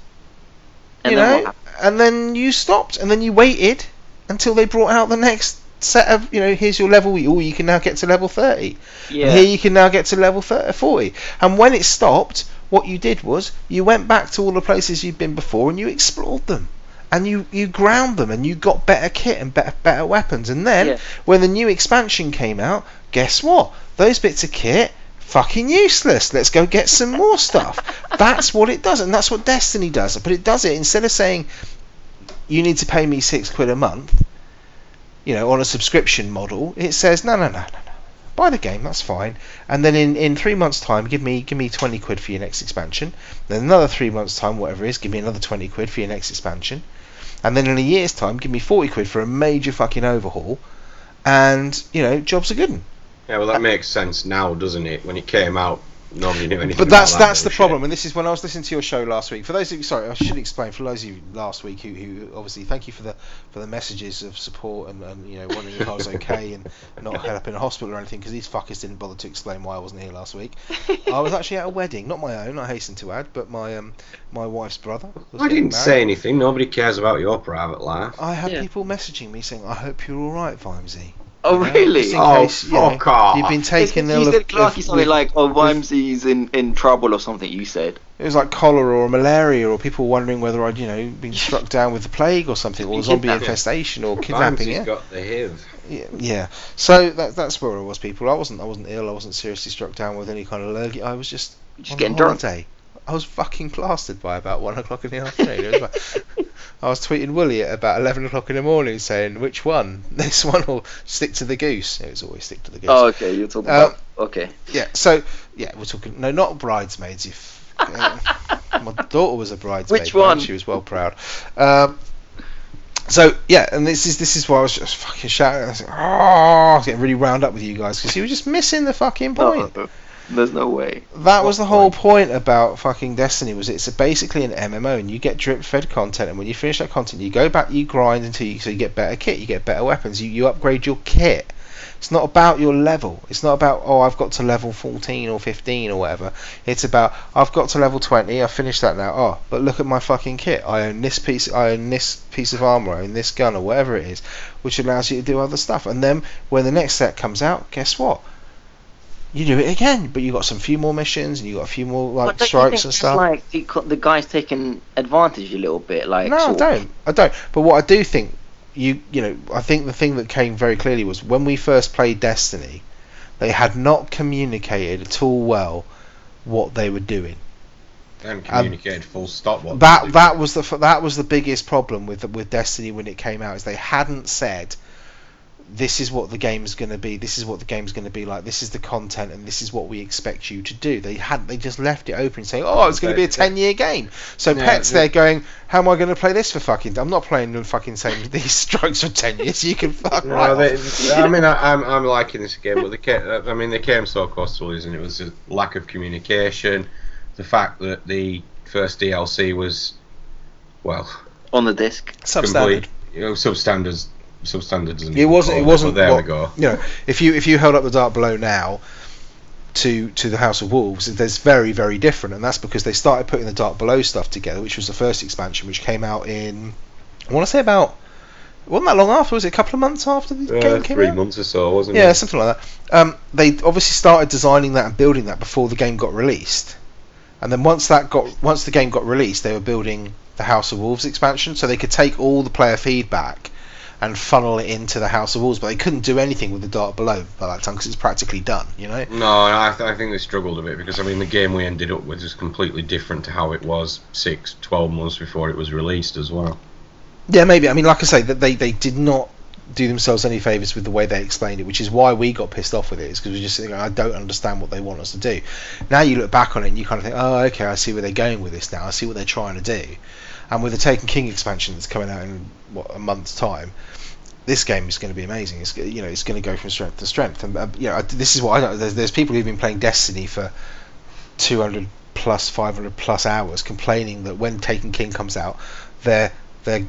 And you know, and then you stopped, and then you waited until they brought out the next set of, you know, here's your level. Oh, you can now get to level thirty. Yeah. And here you can now get to level 30, 40. And when it stopped, what you did was you went back to all the places you'd been before and you explored them. And you, you ground them and you got better kit and better better weapons. And then Yeah. when the new expansion came out, guess what? Those bits of kit fucking useless. Let's go get some more stuff. that's what it does, and that's what Destiny does. But it does it instead of saying you need to pay me six quid a month, you know, on a subscription model. It says no, no, no, no, no. Buy the game, that's fine. And then in, in three months' time, give me give me twenty quid for your next expansion. Then another three months' time, whatever it is, give me another twenty quid for your next expansion. And then in a year's time, give me forty quid for a major fucking overhaul. And you know, jobs are good. Yeah, well, that makes sense now, doesn't it? When it came out, nobody knew anything. But that's about that that's the bullshit. problem, and this is when I was listening to your show last week. For those of you, sorry, I should explain. For those of you last week who, who obviously thank you for the for the messages of support and, and you know wondering if I was okay and not held up in a hospital or anything because these fuckers didn't bother to explain why I wasn't here last week. I was actually at a wedding, not my own. I hasten to add, but my um my wife's brother. Was I didn't married. say anything. Nobody cares about your private life. I had Yeah. people messaging me saying, "I hope you're all right, Vimesy." Oh really? just in Oh, case, you know, fuck off. You've been It's taken 'cause ill you said Clarky of- something with- like, "Oh, with- Vimesy's in in trouble" or something. You said. It was like cholera or malaria, or people wondering whether I'd, you know, been struck down with the plague or something, or zombie kidnapped. infestation, or kidnapping. Vimesy's Yeah. got the HIV. yeah, yeah. So that, that's where I was, people. I wasn't, I wasn't ill. I wasn't seriously struck down with any kind of allergy. I was just Just on getting drunk. holiday. I was fucking plastered by about one o'clock in the afternoon. It was like- I was tweeting Willie at about eleven o'clock in the morning, saying, "Which one? This one or stick to the goose?" It was always stick to the goose. Oh, okay. You're talking Uh, about. Okay. Yeah. So yeah, we're talking. No, not bridesmaids. If uh, my daughter was a bridesmaid, Which one? She was well proud. Um, so yeah, and this is this is why I was just fucking shouting. I was, like, oh, I was getting really round up with you guys because you were just missing the fucking point. No, there's no way. That was the whole point about fucking Destiny was it's basically an MMO and you get drip fed content and when you finish that content you go back you grind until you so you get better kit you get better weapons you, you upgrade your kit. It's not about your level. It's not about oh I've got to level 14 or 15 or whatever. It's about I've got to level 20 I've finished that now. Oh but look at my fucking kit. I own this piece I own this piece of armor I own this gun or whatever it is which allows you to do other stuff. And then when the next set comes out guess what you do it again, but you got some few more missions and you got a few more But like don't you strikes think and it's stuff. Like the, guy's taking advantage a little bit. Like no, I don't. I don't. But what I do think you you know I think the thing that came very clearly was when we first played Destiny, they had not communicated at all well what they were doing. And um, communicated full stop. What That that was the that was the biggest problem with with Destiny when it came out is they hadn't said this is what the game's going to be this is what the game's going to be like this is the content and this is what we expect you to do they had they just left it open saying oh it's going to be a 10 year game so Yeah, pets they're going how am I going to play this for fucking I'm not playing the fucking same these strokes for 10 years you can fuck No, right they, off. I mean, I, I'm I'm liking this game, but they came, I mean, they came so close to losing. It was a lack of communication, the fact that the first DLC was, well, on the disc. substandard complete, you know, substandards, substandards. isn't It wasn't. It wasn't. There what- we go. You know, if you if you held up the Dark Below now to to the House of Wolves, there's very very different, and that's because they started putting the Dark Below stuff together, which was the first expansion, which came out in I want to say about wasn't that long after? Was it a couple of months after the Uh, game came three out? months or so, wasn't Yeah, it? Yeah, something like that. Um, they obviously started designing that and building that before the game got released, and then once that got once the game got released, they were building the House of Wolves expansion, so they could take all the player feedback and funnel it into the House of Wolves, but they couldn't do anything with the Dark Below by that time because it's practically done. You know. No, I, th- I think they struggled a bit because I mean the game we ended up with is completely different to how it was six, 12 months before it was released as well. Yeah, maybe. I mean, like I say, that they they did not do themselves any favors with the way they explained it, which is why we got pissed off with it. Is because we just think I don't understand what they want us to do. Now you look back on it and you kind of think, oh, okay, I see where they're going with this now. I see what they're trying to do. And with the Taken King expansion that's coming out in what a month's time, this game is going to be amazing. It's you know it's going to go from strength to strength. And uh, you know this is what I know. There's, there's people who've been playing Destiny for 200 plus 500 plus hours complaining that when Taken King comes out, their their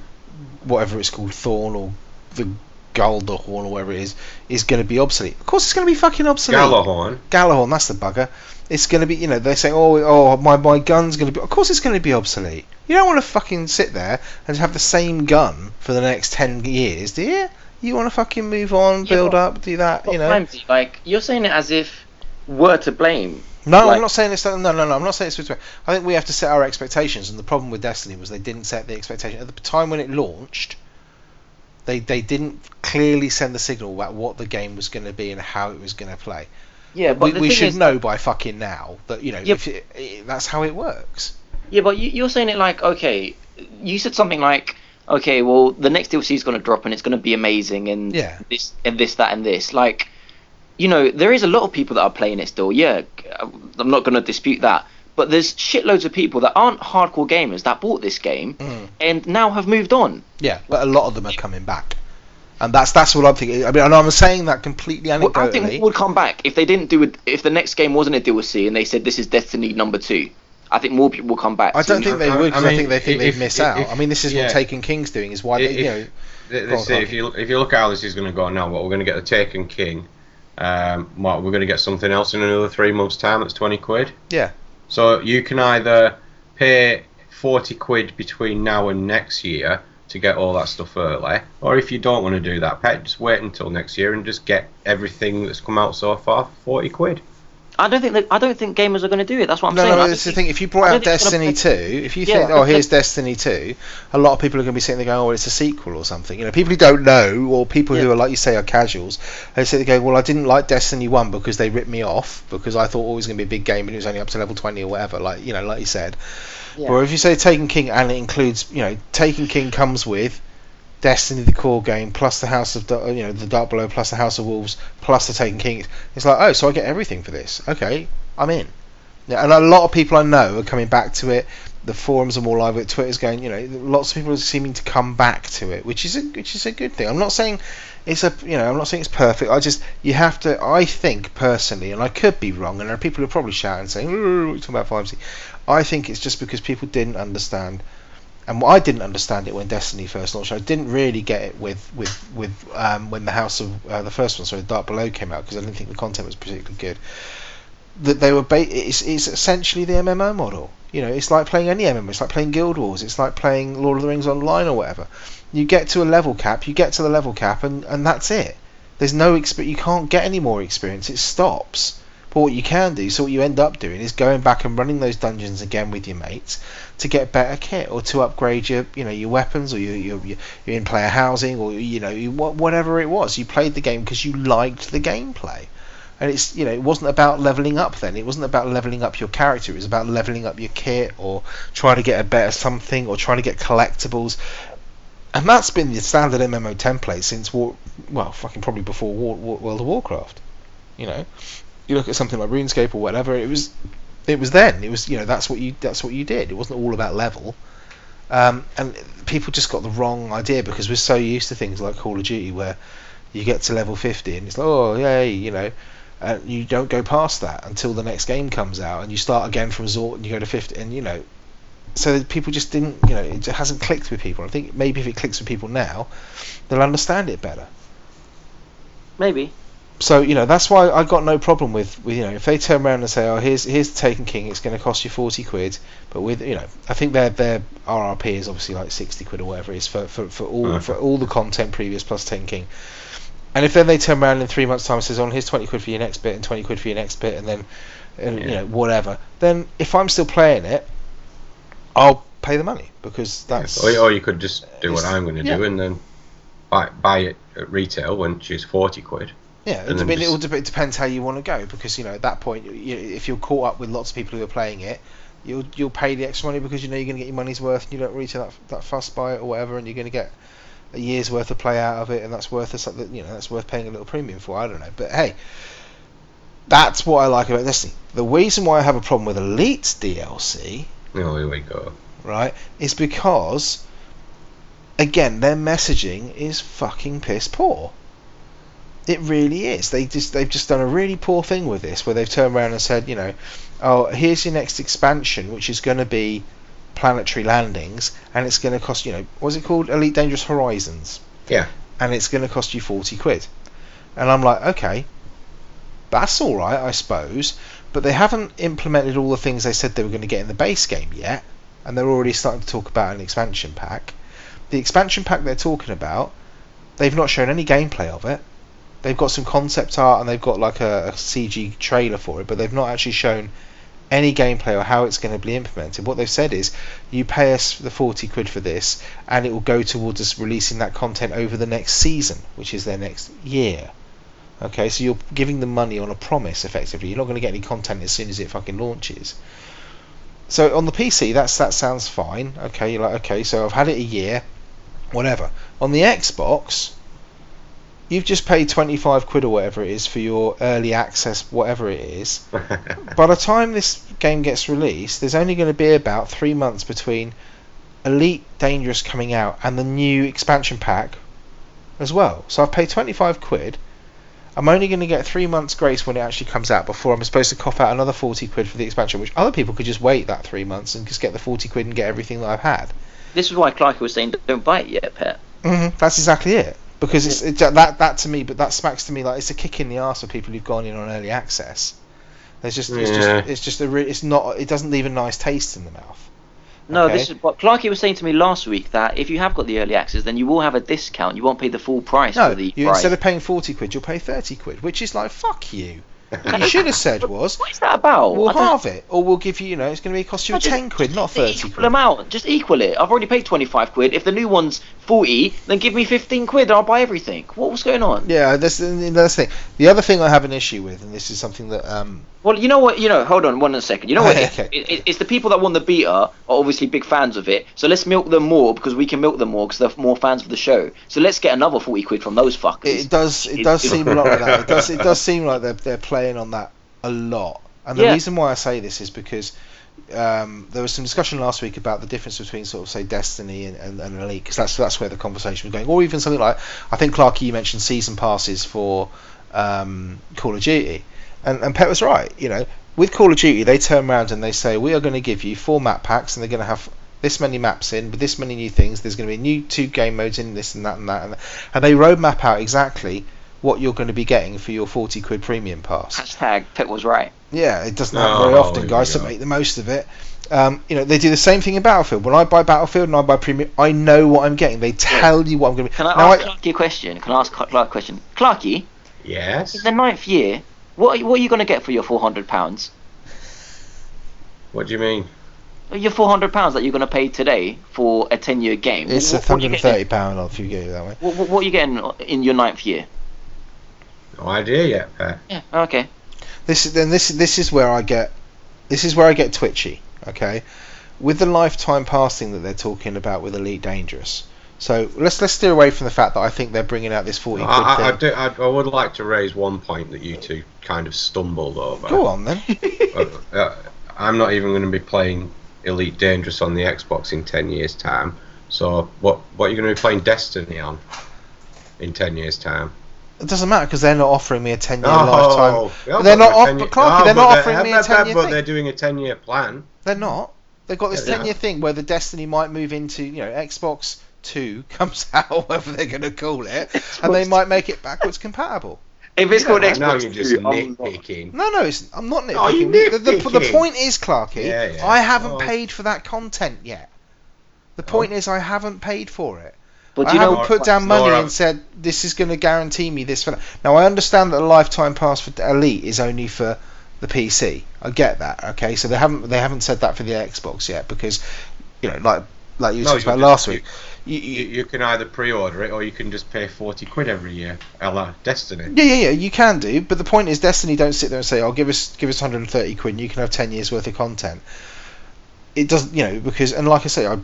whatever it's called Thorn or the Galdahorn or whatever it is is going to be obsolete. Of course, it's going to be fucking obsolete. Galahorn, Galahorn, that's the bugger. It's going to be, you know, they say, oh, oh, my, my gun's going to be. Of course, it's going to be obsolete. You don't want to fucking sit there and have the same gun for the next ten years, do you? You want to fucking move on, Yeah, build but- up, do that, you know. Ramsey, like you're saying it as if we're to blame. No, like- I'm not saying it's no, no, no. I'm not saying it's. I think we have to set our expectations, and the problem with Destiny was they didn't set the expectation at the time when it launched. They they didn't clearly send the signal about what the game was going to be and how it was going to play. Yeah, but we we should is, know by fucking now that you know Yeah. if it, it, that's how it works. Yeah, but you, you're saying it like okay. You said something like okay, well the next DLC is going to drop and it's going to be amazing and Yeah. this and this that and this. Like, you know, there is a lot of people that are playing it still. Yeah, I'm not going to dispute that. But there's shitloads of people that aren't hardcore gamers that bought this game Mm. and now have moved on. Yeah, but a lot of them are coming back, and that's that's what I'm thinking. I mean, and I'm saying that completely Well, I think anecdotally. more would come back if they didn't do it. If the next game wasn't a DLC and they said this is Destiny number two. I think more people will come back. I don't think they would I because I, think they think if- they'd miss if- out. if- I mean, this is yeah. what Taken King's doing. Is why they, If- you know. Th- Go this on, is- Clarky. if you if you look at how this is going to go now, what we're going to get the Taken King. Um, what we're going to get something else in another three months' time. That's twenty quid. Yeah. So you can either pay forty quid between now and next year to get all that stuff early, or if you don't want to do that, pet, just wait until next year and just get everything that's come out so far for forty quid. I don't think that, I don't think gamers are going to do it. That's what I'm no, saying. I no, don't that's the thing. If you brought out don't think it's gonna Destiny 2, if you Yeah, think, oh, here's Destiny 2, a lot of people are going to be sitting there going, oh, well, it's a sequel or something. You know, people who don't know, or people who are, like you say, are casuals, they sit there going, well, I didn't like Destiny 1 because they ripped me off, because I thought oh, it was going to be a big game and it was only up to level 20 or whatever, like, you know, like you said. Yeah. Or if you say Taken King and it includes, you know, Taken King comes with Destiny the core game plus the House of you know the Dark Below plus the House of Wolves plus the Taken King. It's like oh, so I get everything for this. Okay, I'm in. Yeah, and a lot of people I know are coming back to it. The forums are more live. It. Twitter's going. You know, lots of people are seeming to come back to it, which is a which is a good thing. I'm not saying it's a you know I'm not saying it's perfect. I just you have to. I think personally, and I could be wrong, and there are people who probably shouting saying, "Ooh, what are talking about Vimesy?" I think it's just because people didn't understand and I didn't understand it when Destiny first launched. I didn't really get it with with with um, when the House of uh, the first one, sorry, Dark Below came out because I didn't think the content was particularly good. That they were, ba- it's, it's essentially the MMO model. You know, it's like playing any MMO. It's like playing Guild Wars. It's like playing Lord of the Rings online or whatever. You get to a level cap, you get to the level cap, and, and that's it. There's no experience. You can't get any more experience. It stops But what you can do, so what you end up doing is going back and running those dungeons again with your mates to get better kit or to upgrade your, you know, your weapons or your your, your in player housing or you know whatever it was. You played the game because you liked the gameplay. And it's you know it wasn't about leveling up then. It wasn't about leveling up your character. It was about leveling up your kit or trying to get a better something or trying to get collectibles and that's been the standard MMO template since war, well, fucking probably before war, war, World of Warcraft. You know, you look at something like RuneScape or whatever. It was, it was then. It was you know that's what you that's what you did. It wasn't all about level. Um, and people just got the wrong idea because we're so used to things like Call of Duty where you get to level 50 and it's like oh yay you know and you don't go past that until the next game comes out and you start again from Zort and you go to 50 and you know so people just didn't, you know, it hasn't clicked with people. I think maybe if it clicks with people now, they'll understand it better. Maybe. So you know that's why I got no problem with, with you know if they turn around and say oh here's here's the Taken King it's going to cost you forty quid but with you know I think their their RRP is obviously like sixty quid or whatever it is for, for, for all for all the content previous plus Taken King and if then they turn around in three months time and says oh here's twenty quid for your next bit and twenty quid for your next bit and then and, yeah. you know whatever then if I'm still playing it I'll pay the money because that's. Or, or you could just do what I'm going to yeah. do and then buy buy it at retail when she's forty quid. Yeah, I mean, just... it, it depends how you want to go because you know at that point, you, if you're caught up with lots of people who are playing it, you'll you'll pay the extra money because you know you're going to get your money's worth and you don't retail that that fuss by it or whatever, and you're going to get a year's worth of play out of it, and that's worth a, you know that's worth paying a little premium for. I don't know, but hey, that's what I like about Destiny. The reason why I have a problem with Elite DLC Oh, here we go. Right? is because, again, their messaging is fucking piss poor. It really is. They just they've just done a really poor thing with this, where they've turned around and said, you know, oh, here's your next expansion, which is going to be planetary landings, and it's going to cost, you know, what's it called? Elite Dangerous Horizons. Yeah. And it's going to cost you forty quid. And I'm like, okay, that's all right, I suppose but they haven't implemented all the things they said they were going to get in the base game yet, and they're already starting to talk about an expansion pack. The expansion pack they're talking about, they've not shown any gameplay of it. They've got some concept art and they've got like a, a CG trailer for it, but they've not actually shown any gameplay or how it's going to be implemented. What they've said is you pay us the 40 quid for this and it will go towards us releasing that content over the next season, which is their next year. Okay, so you're giving them money on a promise, effectively. You're not going to get any content as soon as it fucking launches. So on the PC, that's that sounds fine. Okay, you're like, okay, so I've had it a year, whatever. On the Xbox, you've just paid 25 quid or whatever it is for your early access, whatever it is. By the time this game gets released, there's only going to be about three months between Elite Dangerous coming out and the new expansion pack as well. So I've paid 25 quid I'm only going to get three months grace when it actually comes out before I'm supposed to cough out another 40 quid for the expansion, which other people could just wait that three months and just get the 40 quid and get everything that I've had. This is why Clark was saying don't buy it yet, Pet. Mm-hmm, that's exactly it. Because it's it, that that to me, but that smacks to me like it's a kick in the arse for people who've gone in on early access. There's just it's just it's just a re- it's not it doesn't leave a nice taste in the mouth. No, okay. this is what Clarky was saying to me last week that if you have got the early access, then you will have a discount. You won't pay the full price no, for the. You, price. instead of paying forty quid, you'll pay thirty quid, which is like fuck you. What you should have said was, "What is that about?" We'll halve it, or we'll give you, you know, it's going to be cost you ten quid, not thirty equal quid. amount, just equal it. I've already paid twenty five quid. If the new one's forty, then give me fifteen quid. and I'll buy everything. What was going on? Yeah, that's that's the thing. The other thing I have an issue with, and this is something that um, well, you know what? You know, hold on one second. You know what? okay. it, it, it's the people that won the beta are obviously big fans of it. So let's milk them more because we can milk them more because they're more fans of the show. So let's get another forty quid from those fuckers. It does. It does seem a lot like that. It does. It does seem like they're they're playing on that a lot. And the yeah. reason why I say this is because um, there was some discussion last week about the difference between sort of say Destiny and, and, and Elite because that's that's where the conversation was going, or even something like I think Clarky you mentioned season passes for um, Call of Duty and, and Pet was right. You know, with Call of Duty, they turn around and they say, we are going to give you four map packs, and they're going to have this many maps in with this many new things. There's going to be new two game modes in this and that and that, and, and they roadmap out exactly what you're going to be getting for your 40 quid premium pass. Hashtag Pet was right. Yeah, it doesn't happen very often, guys, so make the most of it. Um, you know, they do the same thing in Battlefield. When I buy Battlefield and I buy Premium, I know what I'm getting. They tell you what I'm going to be. Can I now ask I, Clarky a question? Can I ask Clarky a question? Clarky? Yes? In the ninth year, What are, what are you gonna get for your four hundred pounds? What do you mean? Your four hundred pounds that you're gonna pay today for a ten year game. It's a what, what, are you hundred and getting- thirty pound off if you get it that way. what, what, what are you getting in your ninth year? No idea yet, Pet. Yeah. Okay. This is then this this is where I get this is where I get twitchy. Okay, with the lifetime passing that they're talking about with Elite Dangerous. So let's let's steer away from the fact that I think they're bringing out this forty quid I, I, I, do, I, I would like to raise one point that you two kind of stumbled over. Go on then. Uh, uh, I'm not even going to be playing Elite Dangerous on the Xbox in 10 years' time. So, what what are you going to be playing Destiny on in 10 years' time? It doesn't matter because they're not offering me a ten year Oh, lifetime. yeah, ah, they're not off- 10 year- Clarky, oh, they're not they- offering me a 10 year But thing. they're doing a 10 year plan. They're not. They've got this Yeah, ten year thing where the Destiny might move into you know Xbox Two comes out, whatever they're going to call it, and they might make it backwards compatible. If it's called Yeah, Xbox, now you're just 2, I'm not- nitpicking. No, no, it's, I'm not Oh, you nitpicking. the, the, the point is, Clarky, Yeah, yeah. I haven't Oh. paid for that content yet. The point oh. is, I haven't paid for it. But I you know, haven't put down money have- and said this is going to guarantee me this for. Now I understand that the lifetime pass for Elite is only for the PC. I get that. Okay, so they haven't they haven't said that for the Xbox yet because you know like like you No, talked you about just- last week. You, You, you, you can either pre-order it or you can just pay 40 quid every year, a la Destiny. yeah, yeah, yeah, you can do, but the point is, Destiny don't sit there and say, "Oh, give us, give us 130 quid, and you can have 10 years worth of content." It doesn't, you know, because and like I say, I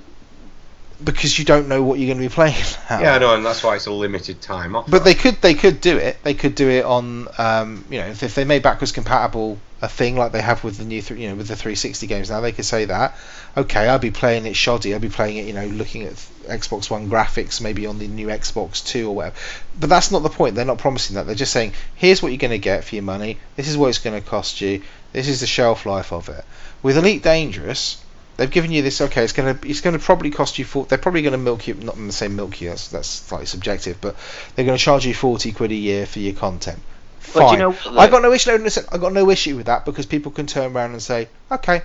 because you don't know what you're going to be playing. now. Yeah, I know, and that's why it's a limited time offer. But they could they could do it. They could do it on um, you know if, if they made backwards compatible a thing like they have with the new th- you know with the 360 games now they could say that okay I'll be playing it shoddy I'll be playing it you know looking at Xbox One graphics maybe on the new Xbox 2 or whatever but that's not the point they're not promising that they're just saying here's what you're going to get for your money this is what it's going to cost you this is the shelf life of it with Elite Dangerous they've given you this okay it's going to it's to probably cost you four, they're probably going to milk you not going to say milk you that's, that's slightly subjective but they're going to charge you 40 quid a year for your content. Fine you know what, I got no issue no, listen, I got no issue with that because people can turn around and say okay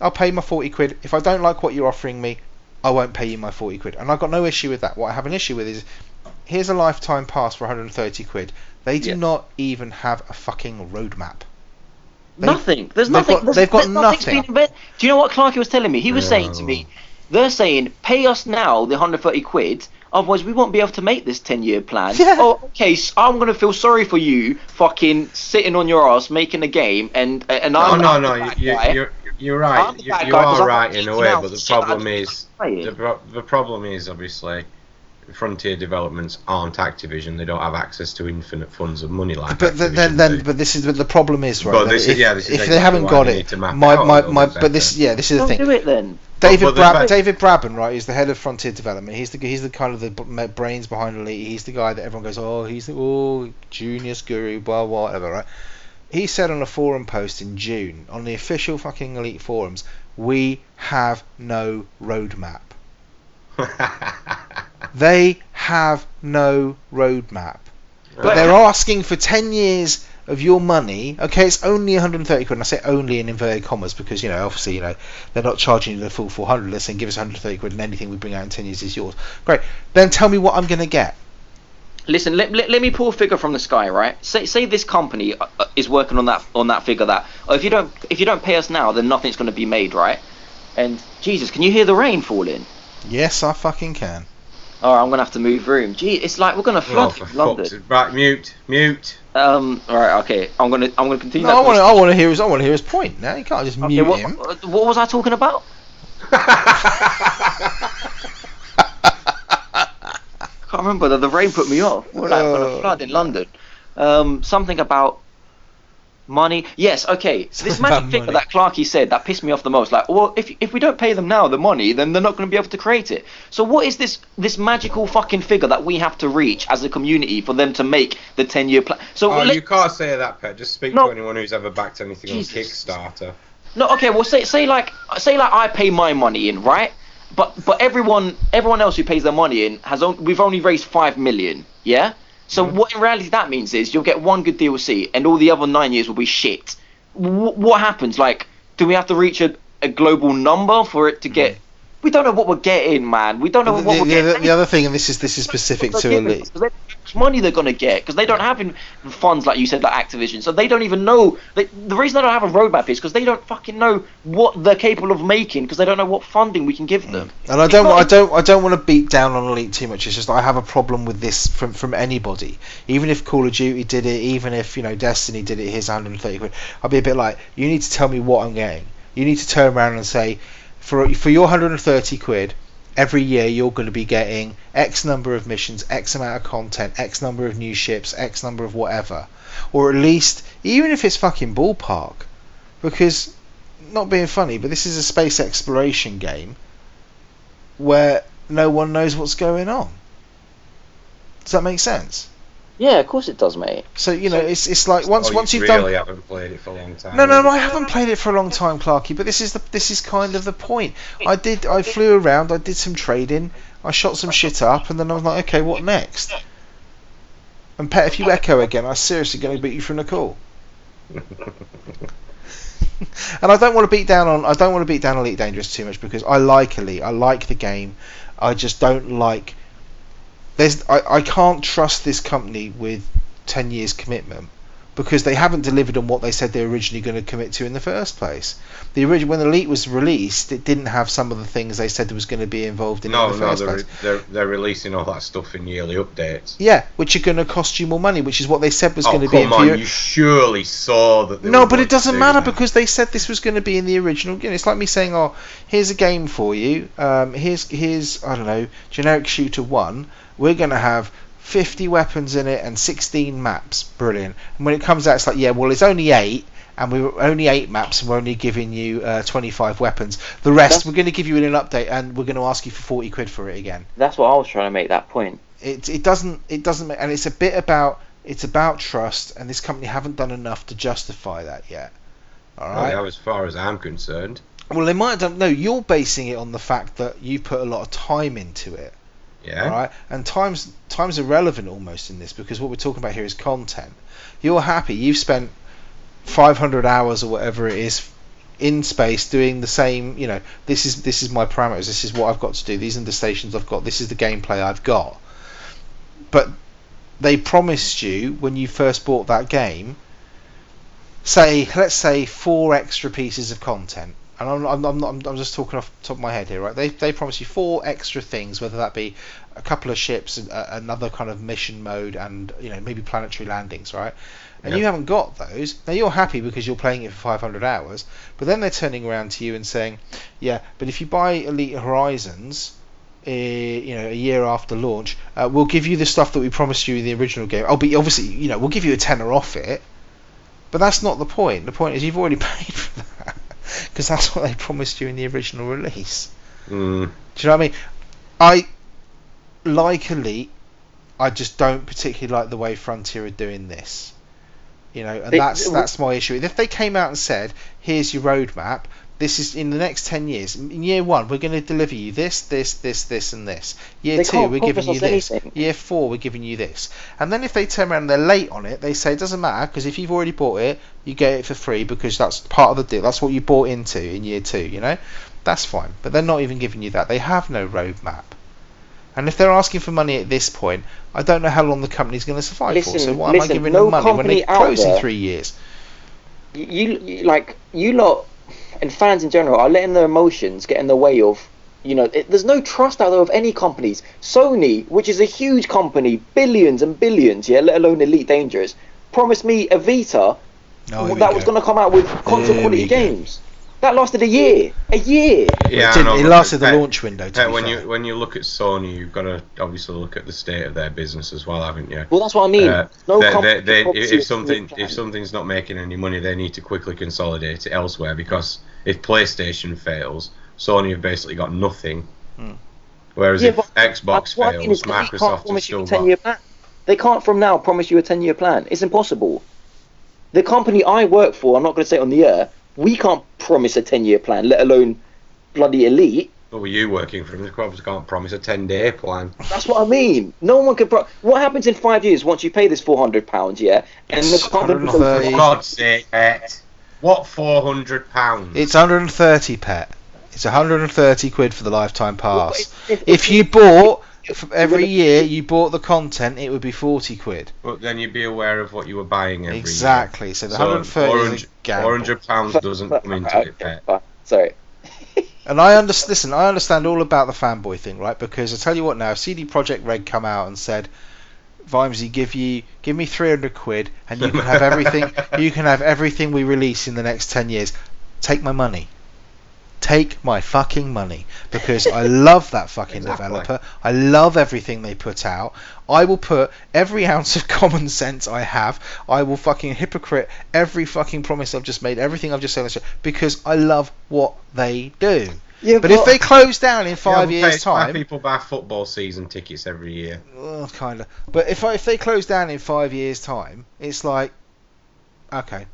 I'll pay my 40 quid. If I don't like what you're offering me I won't pay you my 40 quid. And I've got no issue with that. What I have an issue with is here's a lifetime pass for 130 quid. They do Yeah. not even have a fucking roadmap They- nothing. There's nothing. got- there's, they've got there's nothing. Do you know what Clarky was telling me? He was saying to me, they're saying, pay us now the 130 quid, otherwise we won't be able to make this 10 year plan. Yeah. Oh, okay, so I'm gonna feel sorry for you, fucking sitting on your ass making a game, and and no, I'm no, no, the you, guy. you're you're right. You, you are right in a way, but the problem is the, the problem is obviously Frontier Developments aren't Activision. They don't have access to infinite funds of money like but Activision then, then do. but this is but the problem is right But that this is- if, yeah, this is if exactly they haven't got they it to map my my, my but this yeah this is the Don't thing do it then. David But the Brab- fact- David Braben, right, is the head of Frontier Development. He's the he's the kind of the brains behind Elite. He's the guy that everyone goes, oh, he's the oh genius guru, blah blah whatever, right? He said on a forum post in June on the official fucking Elite forums, we have no roadmap. They have no roadmap. But they're asking for 10 years of your money. Okay, it's only 130 quid. And I say only in inverted commas because, you know, obviously, you know, they're not charging you the full 400. They're saying give us 130 quid and anything we bring out in 10 years is yours. Great. Then tell me what I'm going to get. Listen, let, let, let me pull a figure from the sky, right? Say say this company uh, uh, is working on that on that figure that oh, if you don't if you don't pay us now, then nothing's going to be made, right? And Jesus, can you hear the rain falling? Yes, I fucking can. Oh, I'm gonna have to move room. Gee, it's like we're gonna Oh, flood for London. fuck's sake. Right, mute, mute. Um, all right, okay. I'm gonna I'm gonna continue. No, that I want to. I want to hear his. I want to hear his point. Now you can't just Okay, mute what, him. what was I talking about? I can't remember. The, the rain put me off. We're like gonna Oh. flood in London. Um, something about money. Yes, okay. This Something magic figure money. that Clarky said that pissed me off the most. Like, well, if if we don't pay them now the money, then they're not going to be able to create it. So what is this this magical fucking figure that we have to reach as a community for them to make the ten year plan? So Oh, let- you can't say that, Pet. Just speak No. to anyone who's ever backed anything Jesus. on Kickstarter. No, okay. Well, say say like say like I pay my money in, right? But but everyone everyone else who pays their money in has on, we've only raised five million, yeah. So Mm-hmm. what in reality that means is you'll get one good DLC and all the other nine years will be shit. W- what happens? Like, do we have to reach a, a global number for it to get we don't know what we're getting, man. We don't know The, what the- we're the getting. other, the other thing, and this is this is specific to Elite. Because they don't know how much money they're gonna get because they don't have in funds like you said, like Activision. So they don't even know. They, the reason they don't have a roadmap is because they don't fucking know what they're capable of making because they don't know what funding we can give them. And I don't, I don't, I don't want to beat down on Elite too much. It's just I have a problem with this from from anybody. Even if Call of Duty did it, even if you know Destiny did it, here's 130 quid. I'll be a bit like, you need to tell me what I'm getting. You need to turn around and say, for for your 130 quid, every year you're going to be getting X number of missions, X amount of content, X number of new ships, X number of whatever, or at least even if it's fucking ballpark, because not being funny, but this is a space exploration game where no one knows what's going on. Does that make sense? Yeah, of course it does, mate. So you know, it's it's like once Oh, once you you've really done. haven't played it for a long time. No, no, no. I haven't played it for a long time, Clarky. But this is the this is kind of the point. I did, I flew around, I did some trading, I shot some shit up, and then I was like, okay, what next? And Pet, if you echo again, I'm seriously going to beat you from the call. and I don't want to beat down on I don't want to beat down Elite Dangerous too much because I like Elite. I like the game. I just don't like. There's I, I can't trust this company with ten years commitment because they haven't delivered on what they said they were originally going to commit to in the first place. The original when Elite was released, it didn't have some of the things they said there was going to be involved in No, in the no, first they're, place. they're they're releasing all that stuff in yearly updates. Yeah, which are going to cost you more money, which is what they said was oh going to be. come in on! the- You surely saw that. No, but it doesn't do matter that. because they said this was going to be in the original game. It's like me saying, "Oh, here's a game for you. Um, here's here's I don't know, generic shooter one. We're going to have 50 weapons in it and 16 maps. Brilliant." And when it comes out, it's like, "Yeah, well, it's only eight, and we were only eight maps, and we're only giving you uh, 25 weapons. The rest, That's- we're going to give you in an update, and we're going to ask you for 40 quid for it again." That's what I was trying to make that point. it it doesn't it doesn't make, and it's a bit about it's about trust and this company haven't done enough to justify that yet all Well, yeah, as far as I'm concerned. well they might have done no you're basing it on the fact that you put a lot of time into it Yeah. right? And time's time's irrelevant almost in this because what we're talking about here is content. You're happy. You've spent 500 hours or whatever it is in space doing the same you know this is this is my parameters. This is what I've got to do. These are the stations I've got. This is the gameplay I've got. But they promised you when you first bought that game say let's say four extra pieces of content and I'm, I'm, I'm, not, I'm just talking off the top of my head here right they, they promise you four extra things whether that be a couple of ships a, another kind of mission mode and you know maybe planetary landings right and you haven't got those now you're happy because you're playing it for 500 hours but then they're turning around to you and saying yeah but if you buy elite horizons uh, you know, a year after launch, uh, we'll give you the stuff that we promised you in the original game. Oh, but obviously, you know, we'll give you a tenner off it. But that's not the point. The point is you've already paid for that because that's what they promised you in the original release. Mm. Do you know what I mean? I like Elite. I just don't particularly like the way Frontier are doing this. You know, and They- that's that's my issue. If they came out and said, "Here's your roadmap. This is in the next ten years. In year one, we're going to deliver you this, this, this, this, and this. Year They two, we're giving you this. anything. Year four, we're giving you this. And then if they turn around and they're late on it, they say it doesn't matter because if you've already bought it, you get it for free because that's part of the deal. That's what you bought into in year two. You know, that's fine. But they're not even giving you that. They have no roadmap. And if they're asking for money at this point, I don't know how long the company's going to survive for. So why am I giving no them money when they company out in there- three years? you, you like you lot and fans in general are letting their emotions get in the way of you know it, there's no trust out there of any companies. Sony which is a huge company billions and billions yeah let alone elite dangerous promised me a vita Oh, that was going to come out with console quality games that lasted a year a year Yeah, it, didn't, know, it lasted the Pet- launch window. To be when fair. you when you look at Sony, you've got to obviously look at the state of their business as well, haven't you? well that's what i mean Uh, no they- they- they- if, you a if something if something's not making any money, they need to quickly consolidate it elsewhere because if PlayStation fails, Sony have basically got nothing. Hmm. Whereas Yeah, if Xbox That's what I mean, fails, is 'cause they can't Microsoft has still got. 10 year plan. They can't from now promise you a 10 year plan. It's impossible. The company I work for, I'm not going to say it on the air, we can't promise a 10 year plan, let alone bloody elite. What were you working for? They probably can't promise a ten day plan. That's what I mean. No one can. Pro- what happens in five years once you pay this £400, yeah? And the company. 130. For God's sake, Pet. What four hundred pounds? It's 130 pet. It's It's 130 quid for the lifetime pass. If- if- If you bought f- every year, you bought the content, it would be 40 quid. But then you'd be aware of what you were buying every Exactly. So year. the 130 is a gamble. 400 pounds doesn't come into it, pet. Sorry. And I understand. Listen, I understand all about the fanboy thing, right? Because I tell you what, now if CD Projekt Red come out and said, "Vimesy, give you give me 300 quid, and you can have everything. you can have everything we release in the next 10 years. Take my money. Take my fucking money because I love that fucking Exactly. developer. I love everything they put out. I will put every ounce of common sense I have. I will fucking hypocrite every fucking promise I've just made, everything I've just said on the show, because I love what they do. Yeah, But if they close down in five Yeah, years' time, people buy football season tickets every year. well, kind of. But if I, if they close down in five years' time, it's like, okay,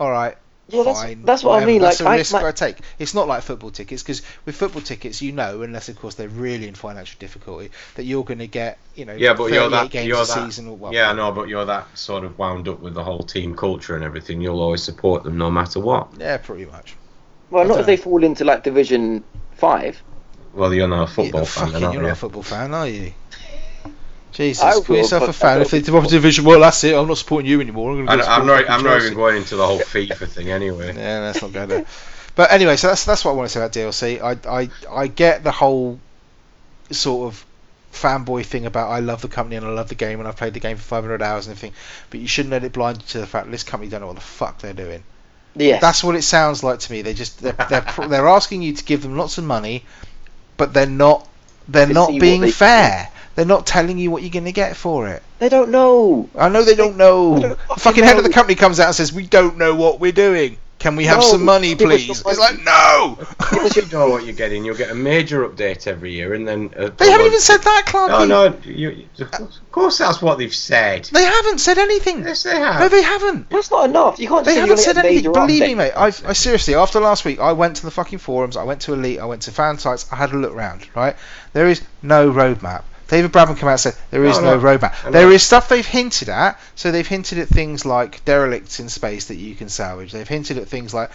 all right, Yeah, that's, fine. that's what I mean. That's Like, a I, risk my- I take. It's not like football tickets because with football tickets, you know, unless of course they're really in financial difficulty, that you're going to get, you know, Yeah, but you're 38 that. games You're a that. season. Or, well, yeah, no, but you're that sort of wound up with the whole team culture and everything. You'll always support them no matter what. Yeah, pretty much. well, I not don't if they fall into like Division Five. Well, you're not a football you're fan, fucking, then, aren't you're not a football fan, are you? Jesus, I call yourself a fan. If they don't- drop a division, well, that's it. I'm not supporting you anymore. I'm, gonna go I'm not. I'm not even going into the whole FIFA thing anyway. Yeah, let's not go there. But anyway, so that's that's what I want to say about DLC. I I I get the whole sort of fanboy thing about I love the company and I love the game and I've played the game for 500 hours and everything, but you shouldn't let it blind you to the fact that this company don't know what the fuck they're doing. Yeah, That's what it sounds like to me. They just they're they're, pr- they're asking you to give them lots of money, but they're not they're not being they- fair. They're not telling you what you're going to get for it. they don't know. I know they don't know. I don't The fucking fucking head of the company comes out and says, "We don't know what we're doing. Can we have No, some money, please?" some It's like, no. Of course you know what you're getting. You'll get a major update every year, and then uh, They haven't even said that, Clarky. No, no. You, you, of course, that's what they've said. They haven't said anything. Yes, they have. No, they haven't. That's not enough. You can't They say haven't you're said gonna get a anything. major Believe me, mate. I've, I seriously, after last week, I went to the fucking forums. I went to Elite. I went to fan sites. I had a look round. Right, there is no roadmap. David Braben came out and said there is No, no, no. Roadmap. know. There is stuff they've hinted at. So they've hinted at things like derelicts in space that you can salvage. They've hinted at things like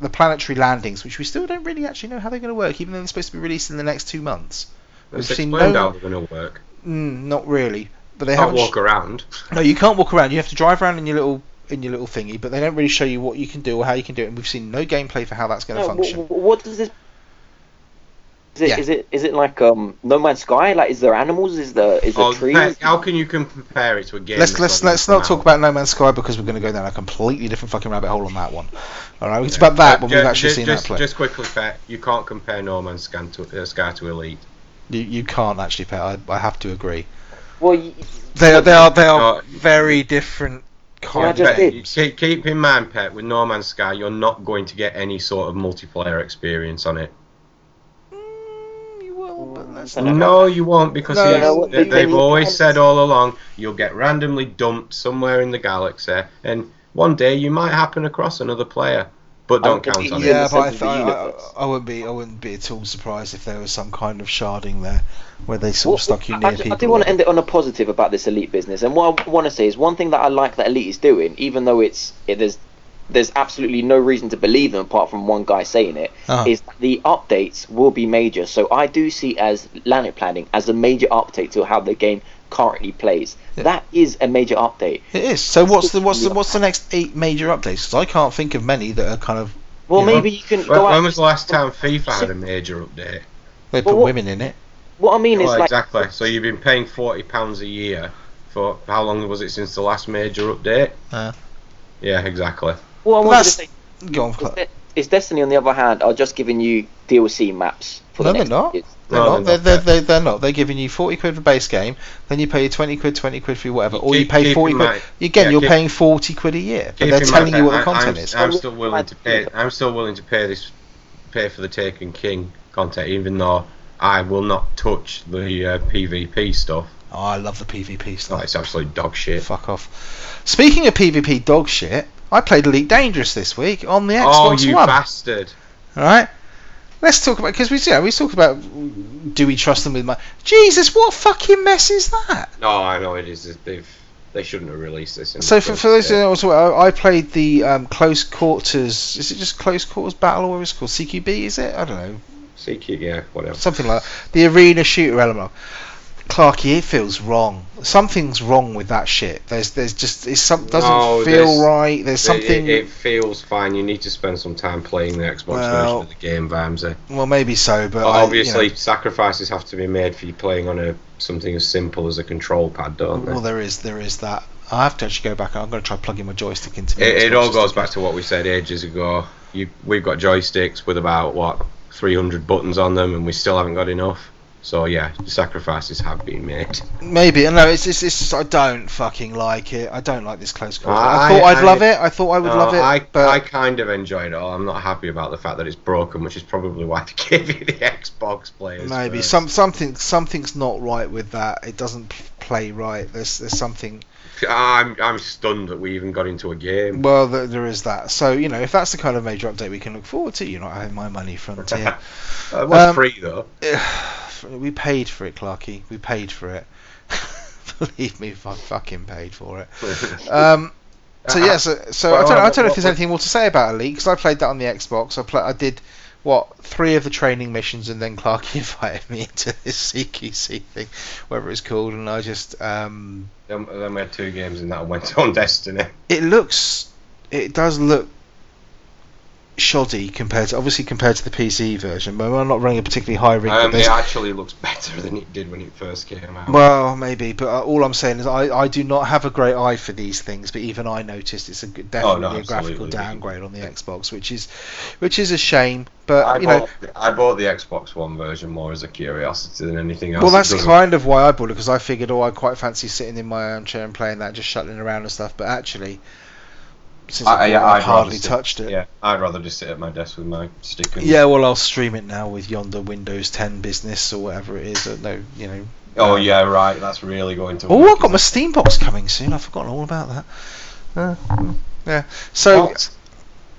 the planetary landings, which we still don't really actually know how they're going to work, even though they're supposed to be released in the next two months. We've seen no- how they're going to work. Mm, not really. But they Can't haven't. walk around. No, you can't walk around. You have to drive around in your little in your little thingy, but they don't really show you what you can do or how you can do it. And we've seen no gameplay for how that's going to No, function. wh- wh- what does this? Is it, Yeah. is it is it like um No Man's Sky? Like, is there animals? Is there is there Oh, trees? Pet, how can you compare it to a game? let's let's not let's not come talk about No Man's Sky because we're going to go down a completely different fucking rabbit hole on that one. All right, it's Yeah. about that Uh, when ju- we've actually ju- seen just, that play. Just quickly, Pet, you can't compare No Man's Sky to, uh, Sky to Elite. You, you can't actually, Pet. I, I have to agree. Well, y- They are they are they are No. very different. I Kind of, Pet, did. keep, keep in mind, Pet, with No Man's Sky, you're not going to get any sort of multiplayer experience on it. But that's I not. No, you won't, because No, he's- no, they, they- they've they- always said all along you'll get randomly dumped somewhere in the galaxy, and one day you might happen across another player, but don't I'm count on it. Yeah, but I, sense th- I, I. I wouldn't be I wouldn't be at all surprised if there was some kind of sharding there, where they sort of stuck you I, near I, people. I do want to end it on a positive about this elite business, and what I want to say is one thing that I like that elite is doing, even though it's it, there's there's absolutely no reason to believe them apart from one guy saying it, is Uh-huh. the updates will be major. So I do see as planet planning as a major update to how the game currently plays. Yeah. That is a major update. It is. So what's the what's the what's the next eight major updates? 'Cause I can't think of many that are kind of Well, Yeah. maybe you can When, go out. when was the last time FIFA had a major update? they put what- women in it. What I mean is Well, like exactly. So you've been paying forty pounds a year for how long was it since the last major update? Uh. yeah, exactly. What I But wanted to that's- say Go on. is, Clark. that- is Destiny on the other hand are just giving you DLC maps for No, the they're not. years. They're No, not. they're They're, not. they're, they're, they're not. They're giving you 40 quid for base game, then you pay 20 quid, 20 quid for your whatever, or you pay 40 quid. mind- Again, yeah, you're keep- paying 40 quid a year, but they're telling you what the content I'm, is. I'm still willing to pay. I'm still willing to pay this, pay for the Taken King content, even though I will not touch the uh, PvP stuff. Oh, I love the PvP Oh, stuff. it's absolute dog shit. Fuck off. Speaking of PvP dog shit, I played Elite Dangerous this week on the Xbox Oh, you One. bastard! All right. Let's talk about because we yeah we talked about do we trust them with my Jesus what fucking mess is that? No, I know it is. They've they shouldn't have released this. In So the for, for those who place. don't know, I I played the um, close quarters. Is it just close quarters battle or is it called CQB? Is it? I don't know. CQ, yeah, whatever. something like that. the arena shooter element. Clarky, it feels wrong. Something's wrong with that shit. There's, there's just, it's some doesn't No, feel right. There's something. It, it feels fine. You need to spend some time playing the Xbox Well, version of the game, Vimesy. well, maybe so, but But I- you obviously, know, sacrifices have to be made for you playing on a something as simple as a control pad, don't they? well, there is, there is that. I have to actually go back. I'm going to try plugging my joystick into. it, it all goes back to what we said ages ago. You, we've got joysticks with about what 300 buttons on them, and we still haven't got enough. So yeah, the sacrifices have been made. Maybe no, it's it's, it's just I don't fucking like it. I don't like this close call. I, I- thought I'd I- love it. I thought I would No, love it, I, but I kind of enjoyed it all. I'm not happy about the fact that it's broken, which is probably why they gave you the Xbox players. maybe first. some something something's not right with that. It doesn't play right. There's there's something. I'm I'm stunned that we even got into a game. Well, there, there is that. So you know, if that's the kind of major update we can look forward to, you're not having my money, Frontier. Uh, it was Um, free though. we paid for it, Clarky. We paid for it. Believe me, I fucking paid for it. Um, so yeah, so, so I don't, I don't know if there's anything more to say about Elite because I played that on the Xbox. I play, I did what three of the training missions, and then Clarky invited me into this CQC thing, whatever it's called, and I just um, then we had two games and that went on Destiny. it looks, it does look shoddy compared to obviously compared to the PC version, but I'm not running a particularly high rig. Um, it actually looks better than it did when it first came out. Well, maybe, but uh, all I'm saying is I, I do not have a great eye for these things, but even I noticed it's a definitely Oh, no, a graphical downgrade on the Xbox, which is which is a shame. But I you know, bought, I bought the Xbox One version more as a curiosity than anything else. well, that's kind of why I bought it because I figured, oh, I quite fancy sitting in my armchair and playing that, just shuttling around and stuff. But actually, since I, I, yeah, I've I'd hardly sit- touched it. Yeah, I'd rather just sit at my desk with my stick and. Yeah, well, I'll stream it now with yonder Windows 10 business or whatever it is. uh, No, you know. Oh uh, yeah, right. That's really going to. Oh, work, I've got my isn't Steam box coming soon. I've forgotten all about that. Uh, yeah. So What?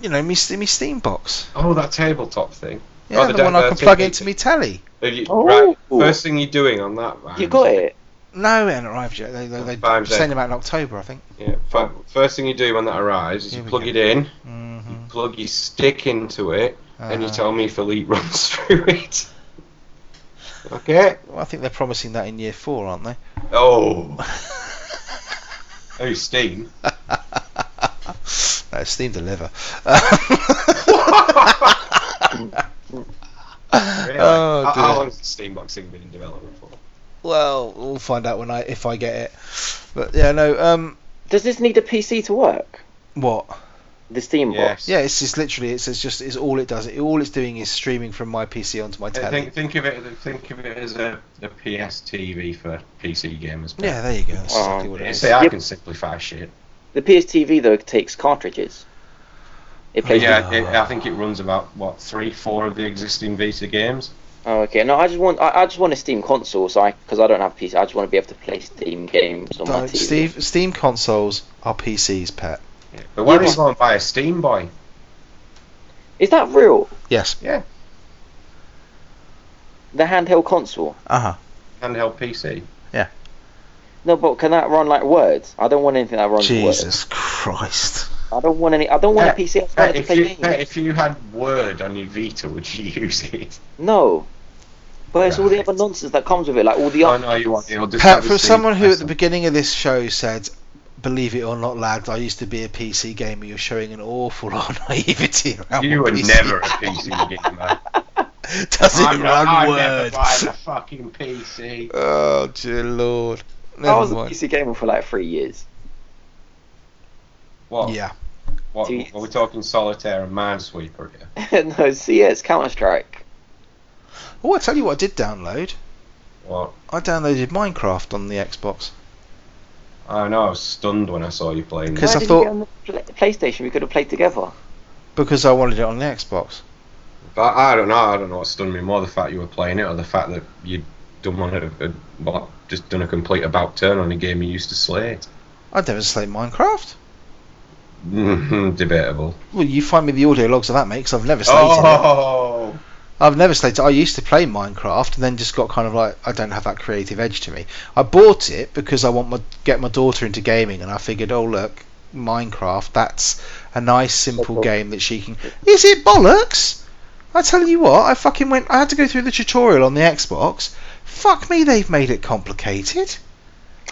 you know, me, me Steam box. Oh, that tabletop thing. Yeah, Oh, the, the one I can plug into me telly. Have you- Oh. Right. First thing you're doing on that. You got it. No, it hasn't arrived yet. They, they, they send them out in October, I think. Yeah. fir- First thing you do when that arrives is Here you we plug go. it in, Mm-hmm. plug your stick into it, and you Uh, tell me if Elite runs through it. Okay. Well, I think they're promising that in year four, aren't they? Oh. oh, Steam. no, Steam deliver. Really? Oh, how, how dear. long has the Steam box thing been in development for? Well, we'll find out when I if I get it. But yeah, no. Um, Does this need a PC to work? what? The Steam Yes. box. Yeah, it's just literally it's, it's just it's all it does. It, all it's doing is streaming from my PC onto my telly. think think of it think of it as a, a PS TV for PC gamers. Yeah, there you go. That's Oh, exactly what it You is. see, I Yep. can simplify shit. The PS TV though takes cartridges. It plays. yeah, it, I think it runs about what three, four of the existing Vita games. Oh, okay. No, I just want I, I just want a Steam console, so I because I don't have PC, I just want to be able to play Steam games on my Don't- TV. Steve, Steam consoles are PCs, pet. But why Yeah, don't you but- go and buy a Steam Boy? Is that real? Yes. Yeah, The handheld console? Uh huh. handheld PC. Yeah. No, but can that run like Word? I don't want anything that runs Word. Jesus Christ. I don't want any. I don't want Yeah, a PC. I just Hey, want it to if, play you, games. hey, if you had Word on your Vita, would you use it? No. But it's all the other nonsense that comes with it, like all the. Oh up- no, you want you'll just Pat, for someone who at the beginning of this show said, "Believe it or not, lads, I used to be a PC gamer," you're showing an awful lot of naivety around You what were PC never a PC gamer. Does it I'm, run I'm never Word? a fucking PC. Oh dear lord. I Never was a. PC gamer for like three years. What? Yeah. What? Two- Are we talking solitaire and Minesweeper here? no, CS Counter Strike. Oh, I tell you what, I did download. What? I downloaded Minecraft on the Xbox. I know. I was stunned when I saw you playing. Because I thought- you get on the PlayStation? We could have played together. because I wanted it on the Xbox. But I don't know. I don't know what stunned me more: the fact you were playing it, or the fact that you'd done one of a, just done a complete about turn on a game you used to slate. I'd never slayed Minecraft. Debatable. Well, you find me the audio logs of that, mate, 'cause I've never slated it. Oh, I've never slated. I used to play Minecraft and then just got kind of like, I don't have that creative edge to me. I bought it because I want my get my daughter into gaming, and I figured, oh look, Minecraft, that's a nice simple Simple. game that she can. Is it bollocks? I tell you what, I fucking went. I had to go through the tutorial on the Xbox. Fuck me, they've made it complicated.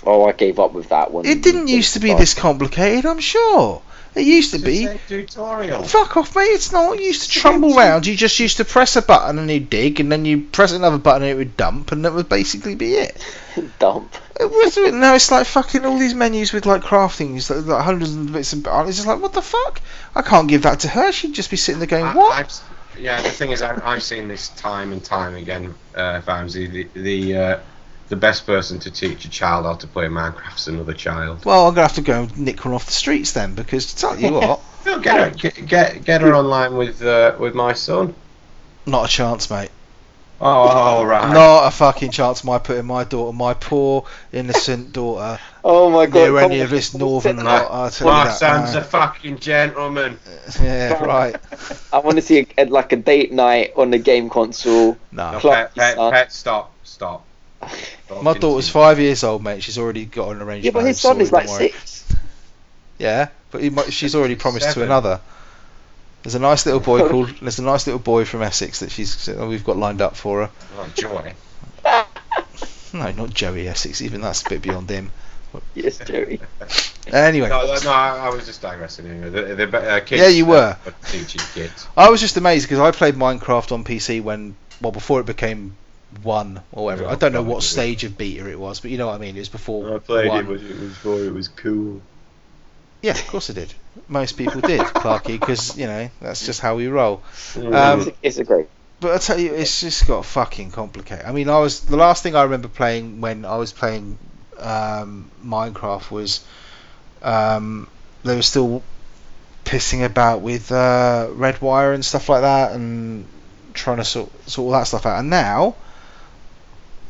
Oh, I gave up with that one. It didn't used to be this complicated, I'm sure. It used to be. tutorial. Fuck off, mate. It's not. You used to It's trumble round. You just used to press a button and you dig, and then you press another button and it would dump, and that would basically be it. dump. It was, now it's like fucking all these menus with like crafting, like, like hundreds of bits and bits. It's just like, what the fuck? I can't give that to her. She'd just be sitting there going, I- what? I've yeah, the thing is, I, I've seen this time and time again, uh, Vimesy. The the, uh, the best person to teach a child how to play Minecraft is another child. Well, I'm gonna have to go nick one off the streets then, because to tell you what, No, get her, get, get get her online with uh, with my son. not a chance, mate. Oh, all right. Not a fucking chance. My putting my daughter, my poor innocent daughter, Oh my god. near any of this northern sit lot. down. I'll tell you My that. son's no. a fucking gentleman. Yeah, right. I want to see a, like a date night on the game console. No. No, Clark, pet, pet, pet, stop, stop. Don't My daughter's five years old, mate. She's already got an arranged Yeah, but marriage his son is sorted, like don't worry. six. Yeah, but he might, she's already promised to Seven. another. There's a nice little boy called. There's a nice little boy from Essex that she's we've got lined up for her. Oh, joy. No, not Joey Essex. Even that's a bit beyond him. Yes, Jerry. Anyway, No, no, no, I, I was just digressing. Anyway. The, the, uh, kids, Yeah, you were. uh, teaching kids. I was just amazed because I played Minecraft on PC when, well, before it became one or whatever. Oh, I don't know what stage of beta it was, but you know what I mean. It was before. I played one. it, but it was for it was cool. Yeah, of course I did. Most people did, Clarky, because you know that's just how we roll. Um, it's, a, it's a great. But I tell you, it's just got fucking complicated. I mean, I was the last thing I remember playing when I was playing um, Minecraft was um, they were still pissing about with uh, red wire and stuff like that, and trying to sort sort all that stuff out. And now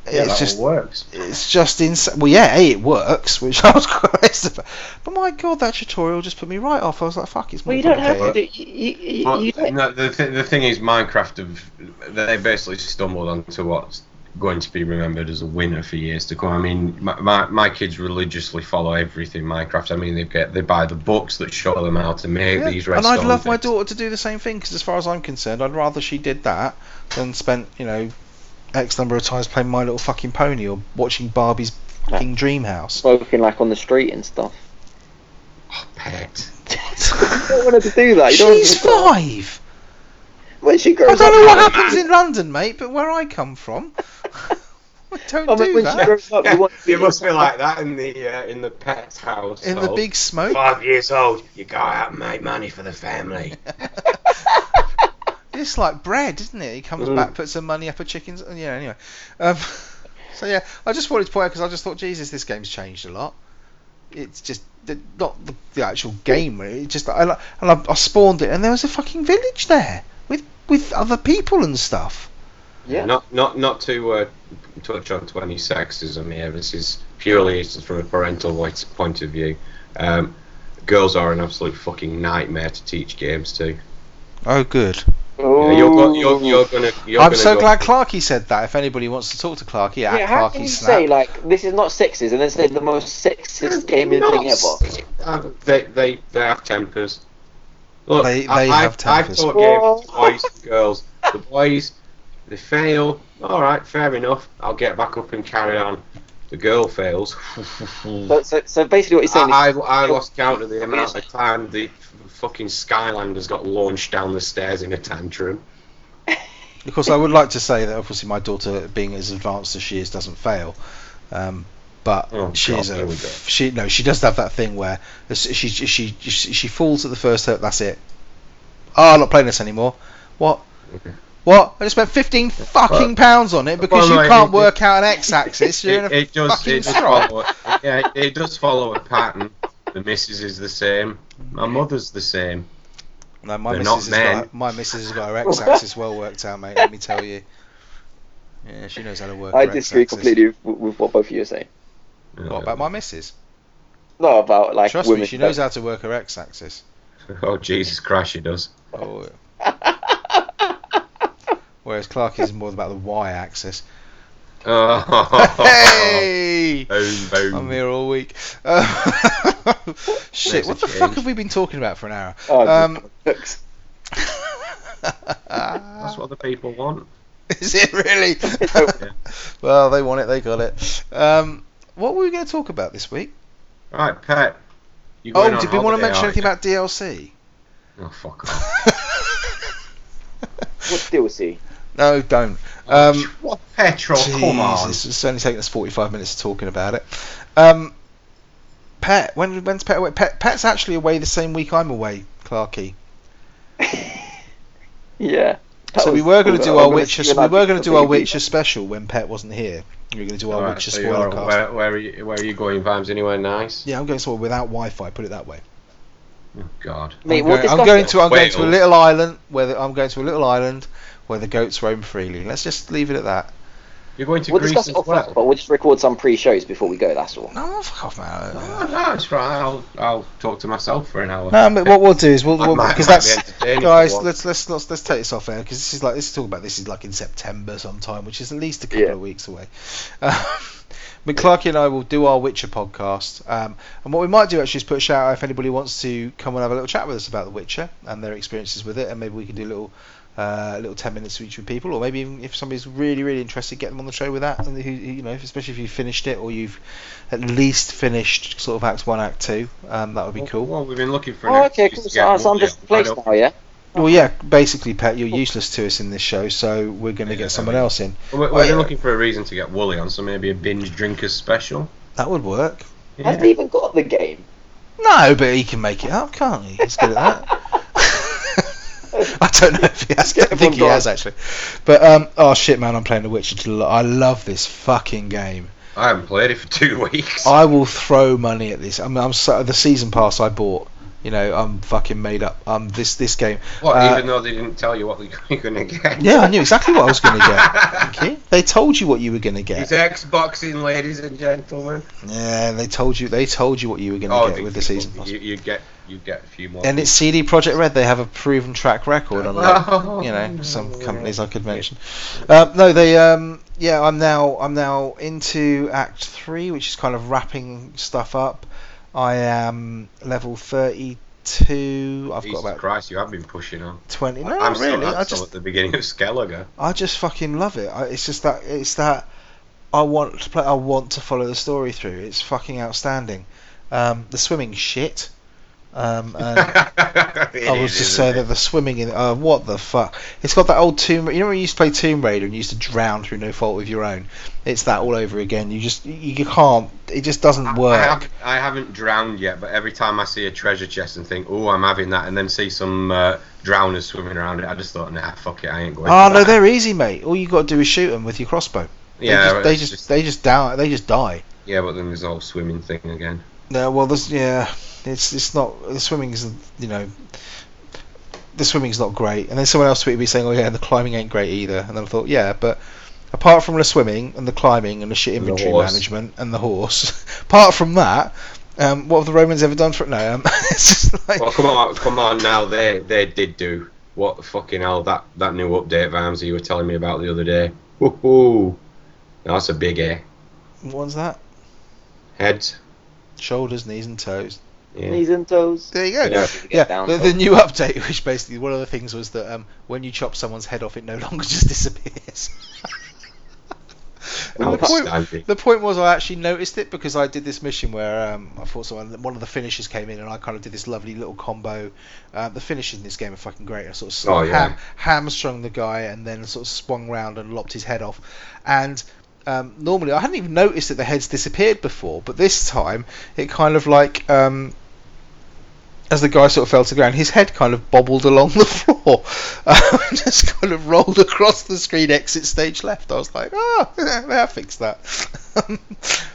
yeah, it's that just all works. it's just insane. Well, yeah, a it works, which I was quite about. But my god, that tutorial just put me right off. I was like, fuck, it's more Well, you don't have complicated. to. You, you, But, you don't- no, the, th- the thing is, Minecraft have they basically stumbled onto what's going to be remembered as a winner for years to come. I mean, my, my, my kids religiously follow everything Minecraft. I mean, they get they buy the books that show them how to make Yeah, these and I'd love my daughter to do the same thing because, as far as I'm concerned, I'd rather she did that than spent, you know, X number of times playing My Little Fucking Pony or watching Barbie's fucking Dream House. smoking like on the street and stuff. Oh, pet. You don't want her to do that. You don't She's want her to- five. When she I don't up, know what you want- happens in London, mate, but where I come from, I don't I mean, do when she that. grows up, you want. it must be like that in the uh, in the pet's house. In the big smoke. Five years old, you go out and make money for the family. It's like bread, isn't it? He comes Mm. back, puts some money up a chicken's. Yeah, anyway. Um, so yeah, I just wanted to point out because I just thought, Jesus, this game's changed a lot. It's just the, not the, the actual game. really. It just I and I, I spawned it, and there was a fucking village there with with other people and stuff. Yeah. Not not not to uh, touch on to any sexism here. This is purely from a parental point point of view. Um, girls are an absolute fucking nightmare to teach games to. Oh, good. Yeah, you're, go- you're, you're gonna. You're I'm gonna so go- glad Clarky said that. If anybody wants to talk to Clarky, Yeah, at how Clarky can you Snap. say like this is not sexist and then say the most sexist gaming Not thing ever? s- uh, they, they, they have tempers. Look, They- I, they I've, have tempers. I've taught games to boys and girls. The boys, they fail. All right, fair enough. I'll get back up and carry on. The girl fails. So, so, so basically, what you're saying I, is I, I lost count of the amount of time the f- fucking Skylanders got launched down the stairs in a tantrum. Of course, I would like to say that obviously my daughter, being as advanced as she is, doesn't fail. Um, but Oh, she God, a she no she does have that thing where she she she, she falls at the first hurt. That's it. Oh, I'm not playing this anymore. What? Okay. What? I just spent fifteen fucking pounds on it because Well, no, you can't it- work out an x-axis. You're in a It, it does. fucking It does follow. Yeah, it, it does follow a pattern. The missus is the same. My mother's the same. No, my They're missus, not has men. got, my missus has got her x-axis well worked out, mate. Let me tell you. Yeah, she knows how to work. I her disagree x-axis. completely with, with what both of you are saying. What about my missus? Not about like Trust women. me, she knows how to work her x-axis. Oh Jesus Christ, she does. Oh. Whereas Clark is more about the y-axis. Oh. Hey! Boom, boom. I'm here all week. Uh, shit, Makes what a the fuck have we been talking about for an hour? Oh, Um. That's what the people want. Is it really? Yeah. well, they want it. They got it. Um, what were we going to talk about this week? Right, Pet. You Oh, did we want to mention anything about DLC? Oh, fuck off. What's DLC? No, don't. Um, what petrol? Come on. It's only taken us 45 minutes talking about it. Um, Pet, when when's Pet away? Pet, Pet's actually away the same week I'm away, Clarky. Yeah. So we were going to do our Witcher. see you We were going to do our. Witcher special when Pet wasn't here. We were going to do our Alright, Witcher so spoiler you're- cast. where, where, are you, where are you going, Vams? Anywhere nice? Yeah, I'm going somewhere without Wi-Fi. Put it that way. Oh, God. Mate, I'm, we'll going, I'm going to I'm going to a little island where the, I'm going to a little island where the goats roam freely. Let's just leave it at that. You're going to We'll Greece discuss as off well? but we'll just record some pre-shows before we go. That's all. No, fuck off, man. Oh, no, it's right. I'll, I'll talk to myself for an hour. No, but what we'll do is we'll, I we'll because that's be entertaining if guys. Let's let's let's let's take this off air because this is like this is talking about this is like in September sometime, which is at least a couple Yeah. of weeks away. Um, McClarky and I will do our Witcher podcast, um, and what we might do actually is put a shout out if anybody wants to come and have a little chat with us about The Witcher and their experiences with it, and maybe we can do a little. Uh, a little ten minutes each with people, or maybe even if somebody's really, really interested, get them on the show with that. And who, who- you know, especially if you've finished it or you've at least finished sort of Act One, Act Two, um, that would be Well, cool. Well, we've been looking for an Oh, okay, cool. So, get so I'm just on. Placed now, yeah. Well, yeah, basically, Pet, you're useless to us in this show, so we're going to Yeah, get I someone mean- else in. Well, We're, Oh, we're yeah. looking for a reason to get Wooly on, so maybe a binge drinkers special. That would work. Have they even got the game? No, but he can make it up, can't he? He's good at that. I don't know if he has. I don't think he has actually. But um, oh shit, man, I'm playing The Witcher. I love this fucking game. I haven't played it for two weeks. I will throw money at this. I mean, I'm so, the season pass I bought. You know, I'm fucking made up. Um, this this game. what, uh, even though they didn't tell you what you're going to get? Yeah, I knew exactly what I was going to get. You. They told you what you were going to get. It's. Xboxing, ladies and gentlemen. Yeah, they told you. They told you what you were going to Oh, get with the season pass. You, you get you get a few more. And it's CD Projekt Red. They have a proven track record, unlike Oh, you know some companies I could mention. Uh, no, they. Um, yeah, I'm now. I'm now into Act Three, which is kind of wrapping stuff up. I am level thirty-two. I've Jesus got about Christ, you have been pushing on. twenty. No, I'm still, really. I'm I still just, at the beginning of Skellige. I just fucking love it. I, it's just that. It's that. I want to play. I want to follow the story through. It's fucking outstanding. Um, the swimming shit. Um, I was just saying that the swimming in uh, what the fuck? It's got that old Tomb. You know when you used to play Tomb Raider and you used to drown through no fault of your own. It's that all over again. You just you, can't. It just doesn't I, work. have, I haven't drowned yet, but every time I see a treasure chest and think, "Oh, I'm having that," and then see some uh, drowners swimming around it, I just thought, "Nah, fuck it, I ain't going." Oh no, that." they're easy, mate. All you got to do is shoot them with your crossbow. yeah, they just, they just they just die. They just die. yeah, but then there's the whole swimming thing again. No, well, there's yeah, it's it's not the swimming isn't you know. The swimming's not great, and then someone else tweeted me saying, "Oh yeah, and the climbing ain't great either." And then I thought, yeah, but apart from the swimming and the climbing and the shit And the inventory management and the horse, apart from that, um, what have the Romans ever done for it? No, um, it's just like Well, come on, come on now. They they did do what the fucking hell that that new update, Vams, you were telling me about the other day. Woohoo! That's a big A. what's that? Heads. Shoulders, knees, and toes. Yeah. Knees and toes. There you go. Yeah. Yeah, the, the new update, which basically one of the things was that um, when you chop someone's head off, it no longer just disappears. The point, the point was I actually noticed it because I did this mission where um, I thought someone, one of the finishers came in and I kind of did this lovely little combo. Uh, the finishes in this game are fucking great. I sort of Oh, yeah. ham, hamstrung the guy and then sort of swung round and lopped his head off. And um, normally I hadn't even noticed that the heads disappeared before, but this time it kind of like um, as the guy sort of fell to the ground, his head kind of bobbled along the floor, um, just kind of rolled across the screen. Exit stage left. I was like, oh, yeah, I fixed that.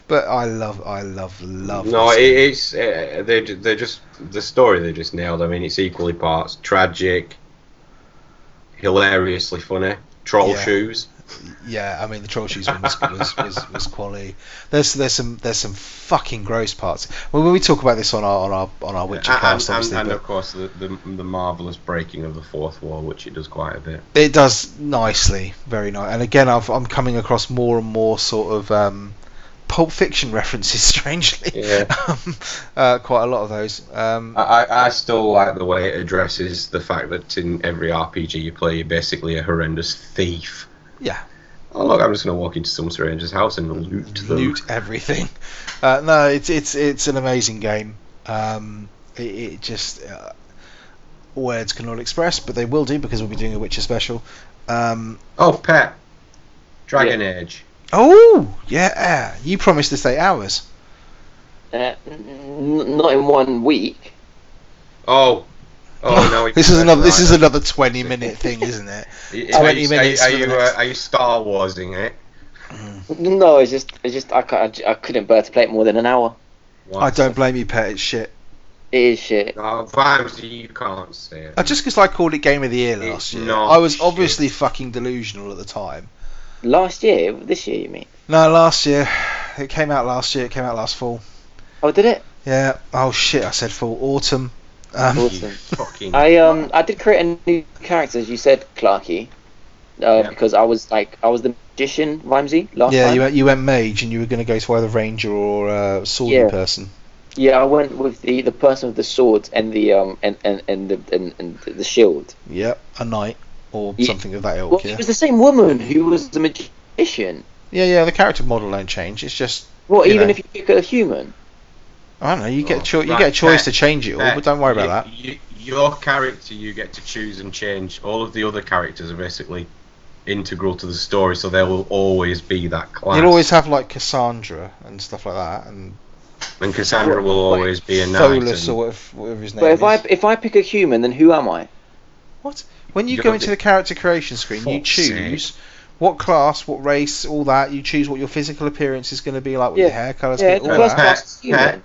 but I love, I love, love. No, it, it's uh, they they just the story they just nailed. I mean, it's equally parts tragic, hilariously funny, troll Yeah. shoes. Yeah. I mean, the troll shoes one was, was, was, was quality. There's there's some there's some fucking gross parts. Well, when we talk about this on our on our on our Witcher and, cast, and, obviously, and but of course the, the the marvelous breaking of the fourth wall, which it does quite a bit. It does nicely, very nice. And again, I've, I'm coming across more and more sort of um, Pulp Fiction references. Strangely, Yeah. um, uh, quite a lot of those. Um, I, I I still like the way it addresses the fact that in every RPG you play, you're basically a horrendous thief. Yeah. Oh look, I'm just gonna walk into some stranger's house and loot them. loot everything. Uh, no, it's it's it's an amazing game. Um, it, it just uh, words cannot express, but they will do because we'll be doing a Witcher special. Um, Oh, pet. Dragon Age. oh yeah, you promised to stay hours. Uh, n- not in one week. Oh. Oh no. this is another this is another twenty minute thing, isn't it? Are 20 you, minutes Are, are you, next- uh, are you Star Warsing it? No, it's just, it's just I, can't, I couldn't bear to play it more than an hour. I don't blame you, pet. It's shit. It is shit. No, Vimesy, you can't say it. Just because I called it Game of the Year It's last year, not I was shit. obviously fucking delusional at the time. Last year, this year, you mean? No, last year. It came out last year. It came out last fall. Oh, did it? Yeah. Oh shit! I said fall. Autumn. Um, Awesome. fucking. I um, I did create a new character, as you said, Clarky. Uh, Yeah. because I was like, I was the magician, Vimesy, last yeah, time. you went, you went mage, and you were going to go to either ranger or uh, sword Yeah. person. Yeah, I went with the, the person with the sword and the um and and and the and, and the shield. Yep, a knight or Yeah. something of that ilk. Well, yeah. it was the same woman who was the magician. yeah, yeah. The character model don't change. It's just Well, even know. if you pick a human. I don't know. You get Oh, cho- you right, get a choice Pet, to change it all, Pet, but don't worry about you- that. you- your character, you get to choose and change. All of the other characters are basically integral to the story, so there will always be that class. You'll always have like Cassandra and stuff like that, and and Cassandra will Wait, always be a knight. Pholus and- or whatever, whatever his name is. But if I if I pick a human, then who am I? What? When you You're go into be- the character creation screen, you Fuck's choose what class, what race, all that. You choose what your physical appearance is going to be like, what your Yeah. hair colour's Yeah, going the to all first that. class is human.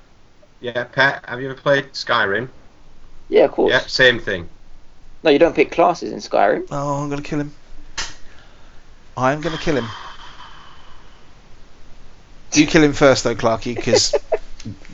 Pet. Yeah, Pet, have you ever played Skyrim? Yeah, of course. Yeah, same thing. No, you don't pick classes in Skyrim. Oh, I'm going to kill him. I'm going to kill him. Do you kill him first, though, Clarky, because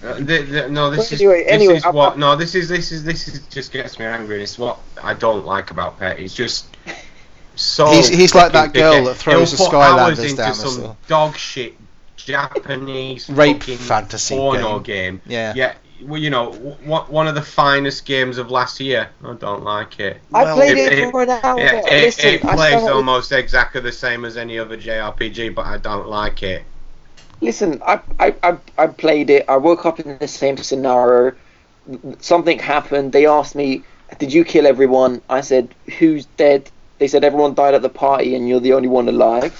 Uh, the, the, no, this is anyway- this anyway, is I'm- what. No, this is this is this is just gets me angry. and It's what I don't like about Pet. He's just so. He's- he's like that girl picky. that throws He'll the put Skylanders hours into down some store. dog shit Japanese Rape fucking fantasy porno game. yeah. Yeah, well, you know, w- one of the finest games of last year. I don't like it. Well, I played it- it, it- for an hour. Yeah, it, Listen, it plays started- almost exactly the same as any other JRPG, but I don't like it. Listen, I, I, I, I played it. I woke up in the same scenario. Something happened. They asked me, "Did you kill everyone?" I said, "Who's dead?" They said, "Everyone died at the party, and you're the only one alive."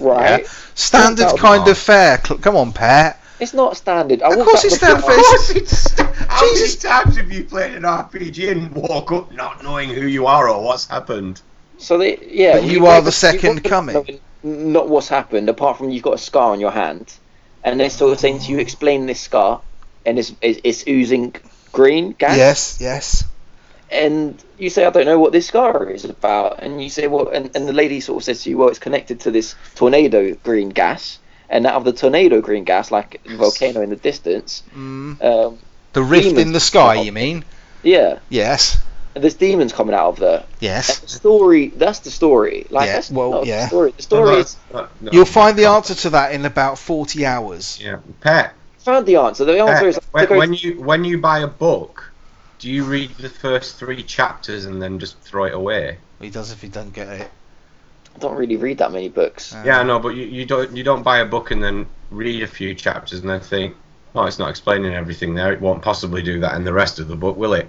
Right? standard kind wrong. of fair. Come on, Pat. It's not standard. I Of course it's standard. Of course it's. How Jesus. many times have you played an RPG and walk up not knowing who you are or what's happened? So they, yeah. But you wake are the second coming. Not what's happened, apart from you've got a scar on your hand, and they're sort of saying to you, "Explain this scar," and it's it's, it's oozing green gas. Yes, yes. And you say, I don't know what this scar is about, and you say, well, and, and the lady sort of says to you, well, it's connected to this tornado green gas, and out of the tornado green gas, like a volcano in the distance, Mm. um, The rift in the sky, you mean? yeah, Yes, and there's demons coming out of there. And yes. the story, that's the story. Like, Yeah, that's well, not yeah. the story. The story is, Uh, no. You'll find the answer to that in about 40 hours. Yeah, Pet. found the answer. The answer Pet, is, when, when you when you buy a book, do you read the first three chapters and then just throw it away? He does if he doesn't get it. I don't really read that many books. Uh, Yeah, I know, but you, you don't you don't buy a book and then read a few chapters and then think, oh, it's not explaining everything there. It won't possibly do that in the rest of the book, will it?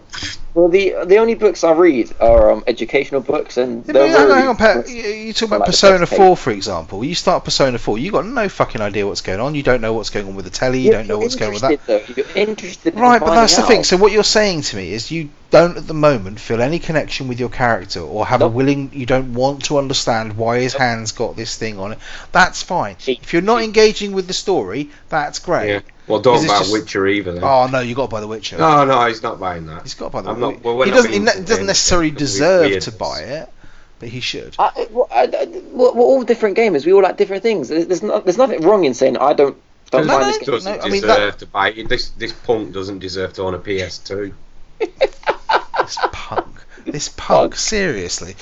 Well, the the only books I read are um, educational books, and Yeah, they're hang on, really- hang on, Pat. You, you talk about like Persona 4, for example. You start Persona 4, you got no fucking idea what's going on. You don't know what's going on with the telly. You You're- don't know what's going on with that. Though. You're interested. in Right, but that's the finding thing. So what you're saying to me is you don't at the moment feel any connection with your character or have a willing you don't want to understand why his Nope. hands got this thing on it. That's fine. See- If you're not see- engaging with the story, that's great. Yeah. Well, don't buy just- Witcher either. Then. Oh no, you got to buy The Witcher. No, no, he's not buying that. He's got to buy The I'm Witcher. not- well, he not doesn't. He ne- doesn't necessarily deserve weird. to buy it, but he should. I, well, I, I- we're, we're all different gamers. We all like different things. There's, there's, no, there's nothing wrong in saying I don't don't No, find no, this game. doesn't No, I mean, deserve that- to buy it. This this punk doesn't deserve to own a PS2. This punk. This punk. Punk. Seriously.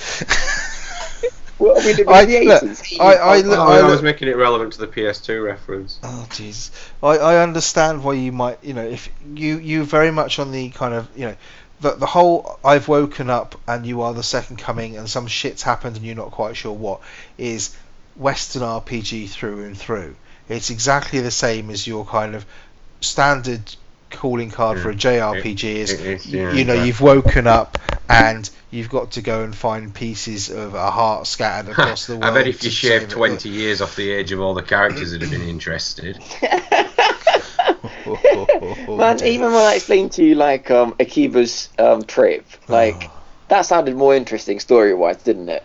Well, I mean, in I- the look, 80s, I- I oh, look- Oh, I I was making it relevant to the PS2 reference. Oh Jesus! I, I understand why you might, you know, if you you very much on the kind of, you know, the the whole I've woken up and you are the second coming and some shit's happened and you're not quite sure what is Western RPG through and through. It's exactly the same as your kind of standard calling card for a JRPG is It is, you, yeah, you know exactly. you've woken up and you've got to go and find pieces of a heart scattered across the world. I bet if you to shave it. 20 years off the age of all the characters that have been interested. Man, even when I explained to you like um, Akiba's um, trip, like Oh. that sounded more interesting story-wise, didn't it?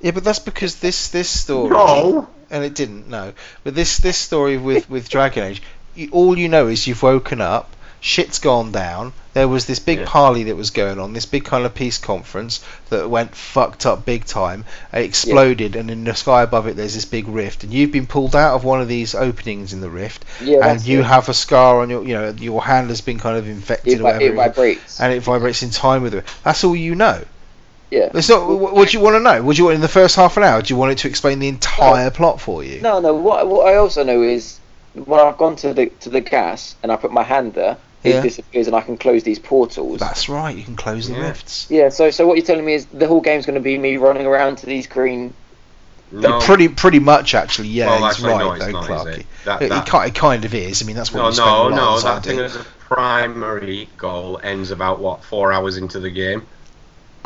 Yeah, but that's because this this story. No. And it didn't. No, but this this story with with Dragon Age, you, all you know is you've woken up, shit's gone down. There was this big Yeah. parley that was going on, this big kind of peace conference that went fucked up big time. It exploded, and in the sky above it, there's this big rift, and you've been pulled out of one of these openings in the rift, Yeah, and you it. have a scar on your, you know, your hand has been kind of infected It, or whatever, it vibrates. and it vibrates in time with it. That's all you know. yeah. It's not. What, what do you want to know? Do you want in the first half an hour? Do you want it to explain the entire plot for you? No, no. What what I also know is when I've gone to the to the gas and I put my hand there, it Yeah. disappears and I can close these portals. That's right. You can close the Yeah. rifts. Yeah. So so what you're telling me is the whole game's going to be me running around to these green. No, Pretty, pretty much actually. Yeah, Well, he's actually, right no, though, not, Clarky. it? That- It, that- it, ki- it kind of is. I mean, that's what no, you spend a no, no. That thing doing. as a primary goal ends about what four hours into the game.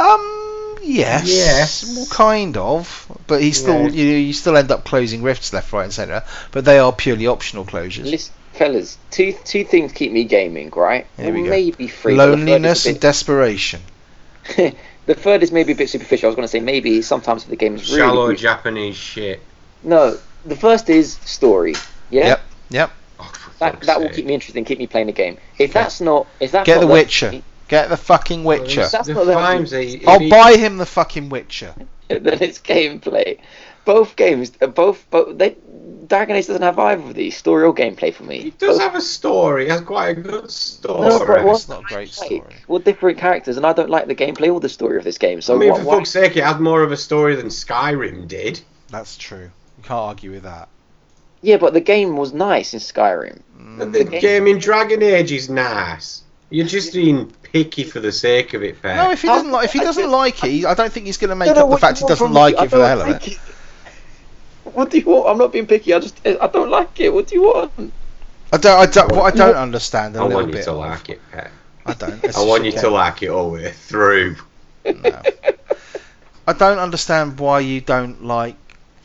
Um, yes, Yes. well, kind of, but he still, Yeah. you you still end up closing rifts left, right, and centre. But they are purely optional closures. Listen, fellas, two two things keep me gaming, right? Here we go. maybe three. but the third is a Loneliness and desperation. the third is maybe a bit superficial. I was going to say maybe sometimes if the game is really Shallow good- Japanese shit. No, the first is story. Yeah. Yep, yep. Oh, That that will keep me interested and keep me playing the game. If that's not, if that's Get not The there- Witcher. Get the fucking Witcher. That's the not the- Vimesy, I'll he- buy him the fucking Witcher. then it's gameplay. Both games, uh, both, both they, Dragon Age doesn't have either of these story or gameplay for me. He does Both- have a story. He has quite a good story. No, but what It's not a great like, story. Well, different characters, and I don't like the gameplay or the story of this game. So I mean, what, for why- fuck's sake, it had more of a story than Skyrim did. That's true. You can't argue with that. yeah, but the game was nice in Skyrim. And the game in Dragon Age is nice. You're just being picky for the sake of it, Pet. No, if he doesn't like, if he doesn't just- like it, I don't think he's going to make don't up the fact he doesn't from me. like it for the hell of like it. What do you want? I'm not being picky. I just, I don't like it. What do you want? I don't. I don't. What I don't understand a I little want you bit. to like it, Pet. I don't. It's I want you to like it all the way through. No. I don't understand why you don't like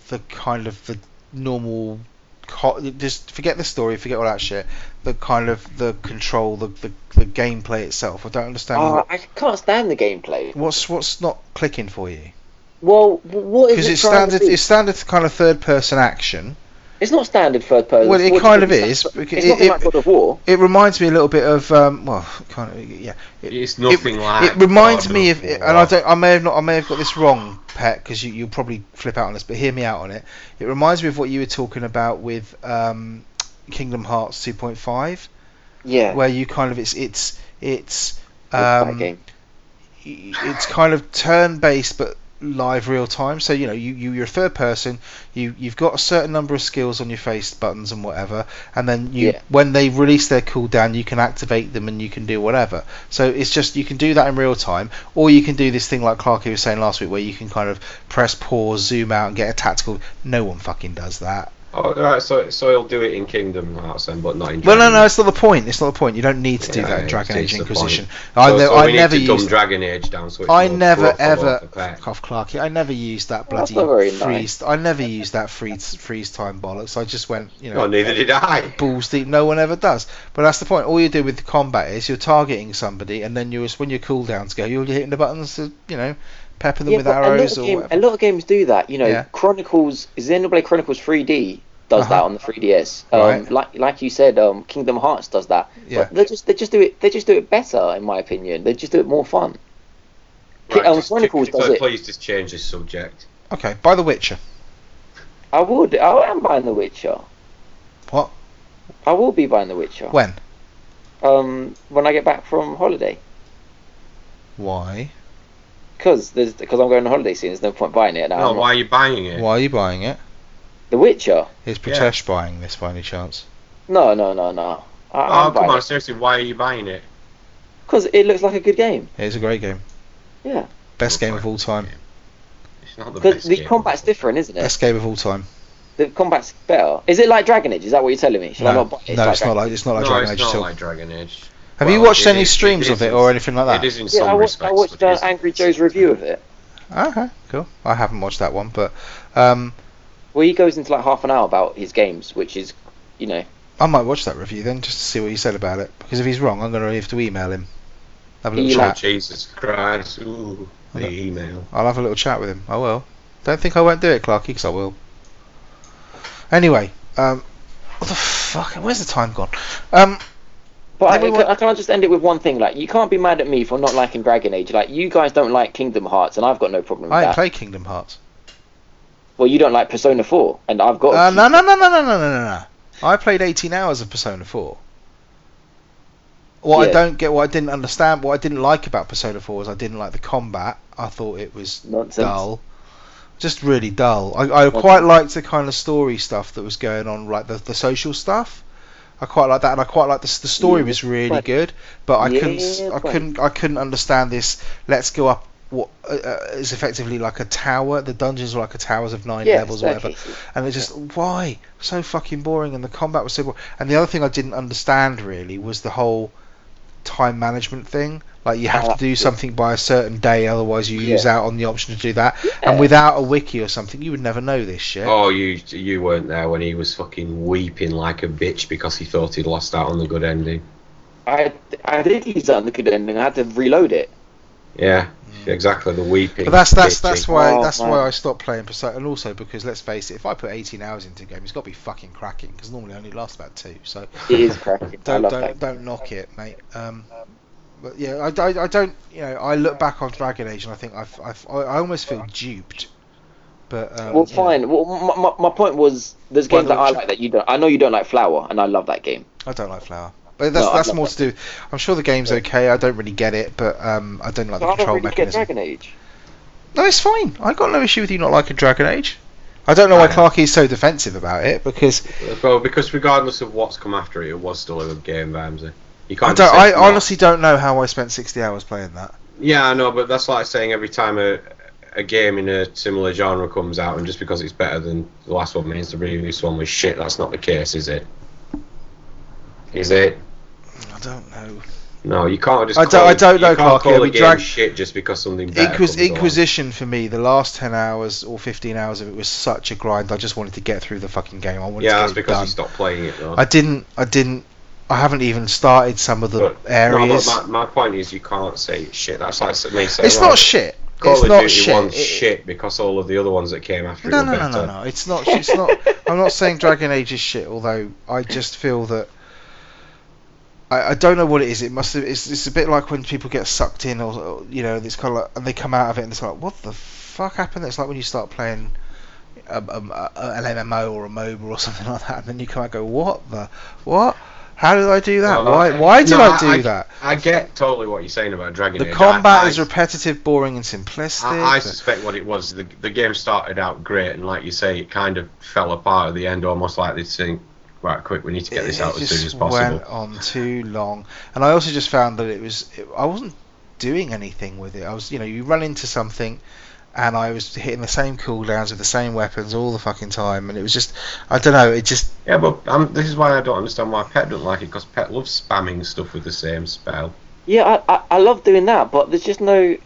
the kind of the normal. Co- just forget the story, forget all that shit. The kind of the control, the the, the gameplay itself. I don't understand. Oh, what, I can't stand the gameplay. what's what's not clicking for you? Well, w- what is Because it it's trying to standard. do? It's standard kind of third person action. It's not standard third person. Well, it What- kind of is, because It's it- nothing like it- God of War. It reminds me a little bit of um, well, kind of yeah. It, It's nothing it, like. It reminds God me of of, and I don't. I may have not. I may have got this wrong, Pet, because you you'll probably flip out on this. But hear me out on it. It reminds me of what you were talking about with um, Kingdom Hearts 2.5, Yeah. where you kind of it's it's it's um, it's kind of turn based but live real time so you know you, you you're a third person you you've got a certain number of skills on your face buttons and whatever and then you Yeah. when they release their cooldown you can activate them and you can do whatever. So it's just you can do that in real time or you can do this thing like Clarky was saying last week where you can kind of press pause zoom out and get a tactical. No one fucking does that Oh, right, so so he'll do it in Kingdom Hearts then, but not in. well no no it's not the point it's not the point you don't need to do Yeah, that in Dragon Age Inquisition. I, So, ne- so I we never to used Dragon Age down so I never ever of cough Clarky. I never used that bloody not very freeze. I never used that freeze freeze time bollocks. I just went, you know, Oh, neither did I. balls deep. No one ever does. But that's the point. All you do with the combat is you're targeting somebody, and then you're when your cooldowns go, you're hitting the buttons to, you know, pepper them Yeah, with but a lot, arrows or game, a lot of games do that. You know, Yeah. Chronicles, Xenoblade Chronicles 3D does Uh-huh. that on the 3DS. Um, Right. Like like you said, um, Kingdom Hearts does that. Yeah. But they just they just do it they just do it better in my opinion. They just do it more fun. Right, um, just- Chronicles just- does it. Please just change this subject. Okay, by The Witcher. I would. I am buying The Witcher. What? I will be buying The Witcher. When? Um, when I get back from holiday, Why? because there's because I'm going on holiday soon. There's no point buying it now. No, why are you buying it? Why are you buying it? The Witcher? Is Pratesh buying this by any chance? No, no, no, no. I, Oh, I'm come buying on, it seriously, why are you buying it? because it looks like a good game. It's a great game. Yeah, Best game of all time. It's not the because best the game. combat's different, isn't it? Best game of all time. The combat's better. Is it like Dragon Age? Is that what you're telling me? Should I No, not buy it? no, it's not Dragon like it's not like no, Dragon it's Age not at all. like Dragon Age. Have you Well, watched it any is- streams it of it or anything like that? It is in Yeah, some I watched, respects. I watched but it uh, is- Angry Joe's review of it, Okay, cool. I haven't watched that one, but um, where he goes into like half an hour about his games, which is, you know, I might watch that review then just to see what he said about it. Because if he's wrong, I'm going to have to email him. Have a little chat. Jesus Christ. Ooh, the Hello. email. I'll have a little chat with him. I will. Don't think I won't do it, Clarky, because I will. Anyway, um, what the fuck? Where's the time gone? Um, But I, we can, I can I just end it with one thing? Like, you can't be mad at me for not liking Dragon Age. Like, you guys don't like Kingdom Hearts, and I've got no problem with I that. played Kingdom Hearts. Well, you don't like Persona 4, and I've got. Uh, no, no, no, no, no, no, no, no, no. I played 18 hours of Persona 4. What I don't get, what I didn't understand, what I didn't like about Persona 4 is I didn't like the combat. I thought it was Nonsense. dull. Just really dull. I, I quite liked the kind of story stuff that was going on, like the, the social stuff. I quite like that, and I quite like the the story Yeah, was really but- good. But I couldn't, s- I couldn't, I couldn't understand this. Let's go up. What uh, uh, is effectively like a tower? The dungeons were like a towers of nine yeah, levels, or whatever. staircases. And it's just why so fucking boring, and the combat was so boring. And the other thing I didn't understand really was the whole time management thing. Like you have Uh, to do something by a certain day, otherwise you lose Yeah. out on the option to do that. Yeah. And without a wiki or something, you would never know this shit. Oh, you you weren't there when he was fucking weeping like a bitch because he thought he'd lost out on the good ending. I, I did use that on the good ending. I had to reload it. Yeah, exactly. The weeping. But that's that's bitchy. that's why Oh, that's man. why I stopped playing Persona, and also because let's face it, if I put 18 hours into a game, it's got to be fucking cracking because normally I only lasts about two. So It is cracking. Don't don't that. don't knock it, mate. Um, but yeah, I, I, I don't you know I look back on Dragon Age and I think I've, I've I I almost feel duped. But um, Well, yeah. fine. Well, my, my, my point was, there's games that I like that you don't. I know you don't like Flower, and I love that game. I don't like Flower. But that's No, that's more that. to do. I'm sure the game's okay. I don't really get it, but um, I don't like So the I don't control really get mechanism. Dragon Age. No, it's fine. I got no issue with you not liking Dragon Age. I don't know why I- Clarky is so defensive about it because Well, because regardless of what's come after it, it was still a good game, Vimesy. You I can't. don't. I honestly don't know how I spent 60 hours playing that. Yeah, I know, but that's like saying every time a a game in a similar genre comes out, and just because it's better than the last one means the previous one was shit. That's not the case, is it? Is it? I don't know. No, you can't just. I don't- call I don't know, can't Clarky. call I a Drag- shit just because something. Inquis- comes along. Inquisition for me, the last 10 hours or 15 hours of it was such a grind. I just wanted to get through the fucking game. I wanted Yeah, to that's get because done. you stopped playing it though. I didn't. I didn't. I haven't even started some of the But- areas. No, look, my, my point is you can't say shit. That's like me saying. it's right, not shit. Call it's of not Duty shit. one's It- shit because all of the other ones that came after No, it no, were no, better. no, no. It's not. It's not. I'm not saying Dragon Age is shit. Although I just feel that I, I don't know what it is. It must have. It's, it's a bit like when people get sucked in, or, or, you know, it's kind of like, and they come out of it and it's like, what the fuck happened? It's like when you start playing. Um, um, uh, an MMO or a MOBA or something like that, and then you come out and go, "What the what? How did I do that? Well, why? Why did no, I do I- that?" I get totally what you're saying about Dragon The Age. combat I, is I, repetitive, boring, and simplistic. I, I suspect what it was. The, the game started out great, and like you say, it kind of fell apart at the end, almost like they think, right, quick, we need to get this it out as soon as possible. went on too long, and I also just found that it was it, I wasn't doing anything with it. I was, you know, you run into something, and I was hitting the same cooldowns with the same weapons all the fucking time, and it was just, I don't know, it just Yeah, but um, this is why I don't understand why Pet don't like it, because Pet loves spamming stuff with the same spell. Yeah, I, I, I love doing that, but there's just no.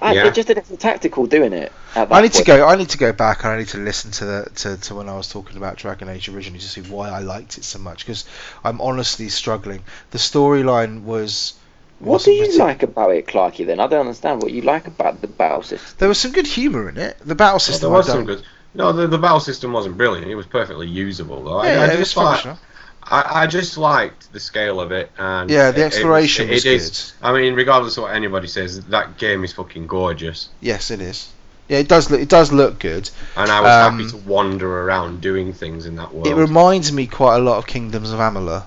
I, Yeah. It just didn't feel tactical doing it. I need to go. I need to go back and I need to listen to the to, to when I was talking about Dragon Age originally to see why I liked it so much because I'm honestly struggling. The storyline was. What do you partic- like about it, Clarky? Then I don't understand what you like about the battle system. There was some good humour in it. The battle Well, system. there was I some don't- good. No, the, the battle system wasn't brilliant. It was perfectly usable, though. Yeah, I, yeah, I it was like, functional. I, I just liked the scale of it, and Yeah, the it- it exploration it is- I mean, regardless of what anybody says, that game is fucking gorgeous, Yes, it is. Yeah, it does. Look, it does look good. and I was Um, happy to wander around doing things in that world. It reminds me quite a lot of Kingdoms of Amalur.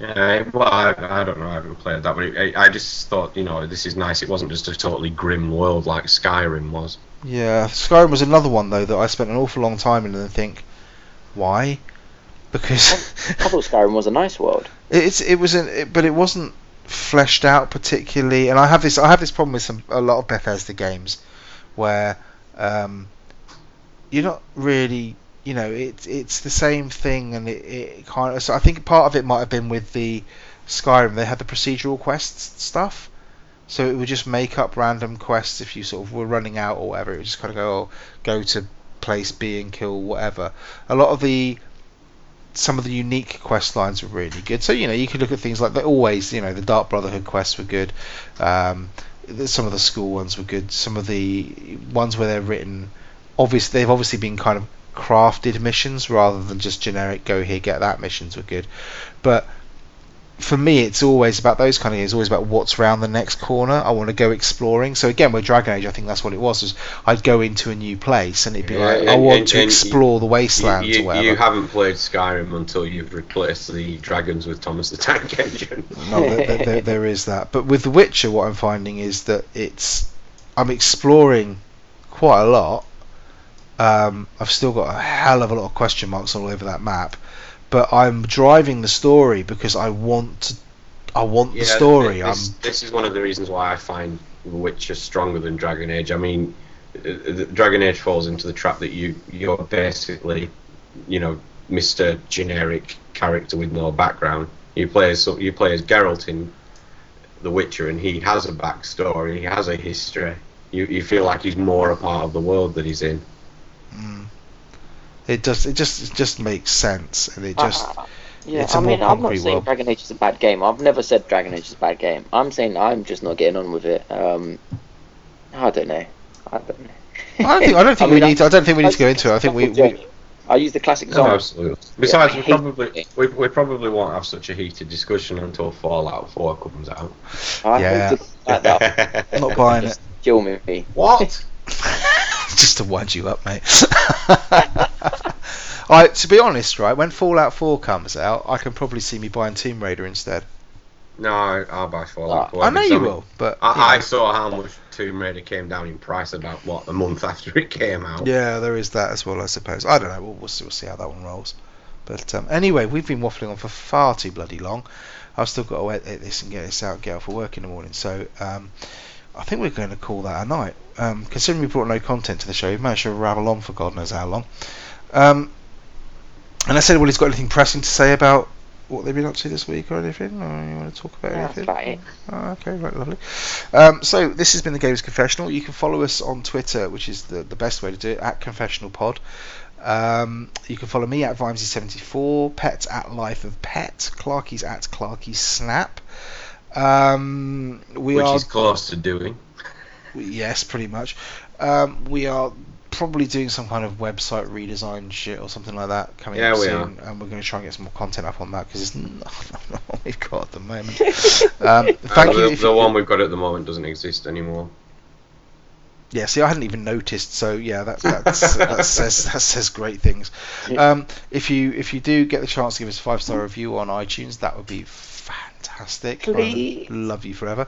Yeah, well, I, I don't know. I haven't played that, but it, I, I just thought, you know, this is nice. It wasn't just a totally grim world like Skyrim was. Yeah, Skyrim was another one though that I spent an awful long time in and think, why? Because I thought Skyrim was a nice world. it's it was an it, but it wasn't fleshed out particularly. And I have this I have this problem with some a lot of Bethesda games where um, you're not really you know it's it's the same thing and it, it kind of so I think part of it might have been with the Skyrim they had the procedural quests stuff so it would just make up random quests if you sort of were running out or whatever it would just kind of go oh, go to place B and kill whatever a lot of the some of the unique quest lines were really good. So you know you could look at things like the always you know the Dark Brotherhood quests were good. Um, some of the school ones were good. Some of the ones where they're written obviously they've obviously been kind of crafted missions rather than just generic go here get that missions were good. But for me it's always about those kind of games always about what's round the next corner i want to go exploring so again with dragon age i think that's what it was is i'd go into a new place and it'd be Yeah, like and- i want and- to and explore the You, wastelands or you, whatever you haven't played Skyrim until you've replaced the dragons with Thomas the Tank Engine. no, there, there, there, there is that. But with The Witcher, what I'm finding is that it's I'm exploring quite a lot. Um, I've still got a hell of a lot of question marks all over that map, but I'm driving the story because I want to. I want the story. This, I'm this is one of the reasons why I find Witcher stronger than Dragon Age. I mean, uh, uh, Dragon Age falls into the trap that you you're basically, you know, Mister Generic character with no background. You play as you play as Geralt in The Witcher, and he has a backstory. He has a history. You you feel like he's more a part of the world that he's in. mm, it just it just it just makes sense, and it just Uh, yeah, it's a I more mean, I'm not saying world. Dragon Age is a bad game. I've never said Dragon Age is a bad game. I'm saying I'm just not getting on with it. Um, I don't know. I don't know. I don't think I don't think mean, we need to, I don't think we need to go into it. I think we, we. I use the classic No, absolutely. Besides, I we probably it. we, we probably won't have such a heated discussion until Fallout 4 comes out. I Yeah. hate it like that. I'm not buying it. Kill me. What? just to wind you up, mate. I, to be honest, right, when Fallout 4 comes out, I can probably see me buying Tomb Raider instead. No, I'll buy Fallout 4. I know you will, but I, you I saw how much Tomb Raider came down in price about what a month after it came out. yeah, there is that as well, I suppose. I don't know. We'll, we'll, see, we'll see how that one rolls. But um, anyway, we've been waffling on for far too bloody long. I've still got to edit this and get this out, get out for work in the morning. So um, I think we're going to call that a night. Um, considering we brought no content to the show, we've managed to ravel on for God knows how long. Um, well, he's got anything pressing to say about what they've been up to this week or anything, or you want to talk about Yeah, that's anything? about it. Oh, okay, right, lovely. Um, so this has been the Games Confessional. You can follow us on Twitter, which is the, the best way to do it, at Confessional Pod. Um, you can follow me at Vimesy74, Pets at Life of Pet, Clarky's at Clarky Snap. Um, we which are is close to doing. yes, pretty much. Um, we are probably doing some kind of website redesign shit or something like that coming Yeah, up we soon, and we're going to try and get some more content up on that because it's not, not what we've got at the moment. Um, thank Uh, you. the, the you- one we've got at the moment doesn't exist anymore. Yeah, see, I hadn't even noticed. So yeah, that that's, that says that says great things. Um, if you if you do get the chance to give us a five star review on iTunes, that would be fantastic. Please. Love you forever.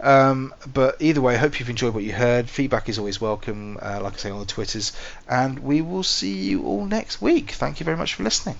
Um, but either way, I hope you've enjoyed what you heard. Feedback is always welcome. Uh, like I say on the Twitters, and we will see you all next week. Thank you very much for listening.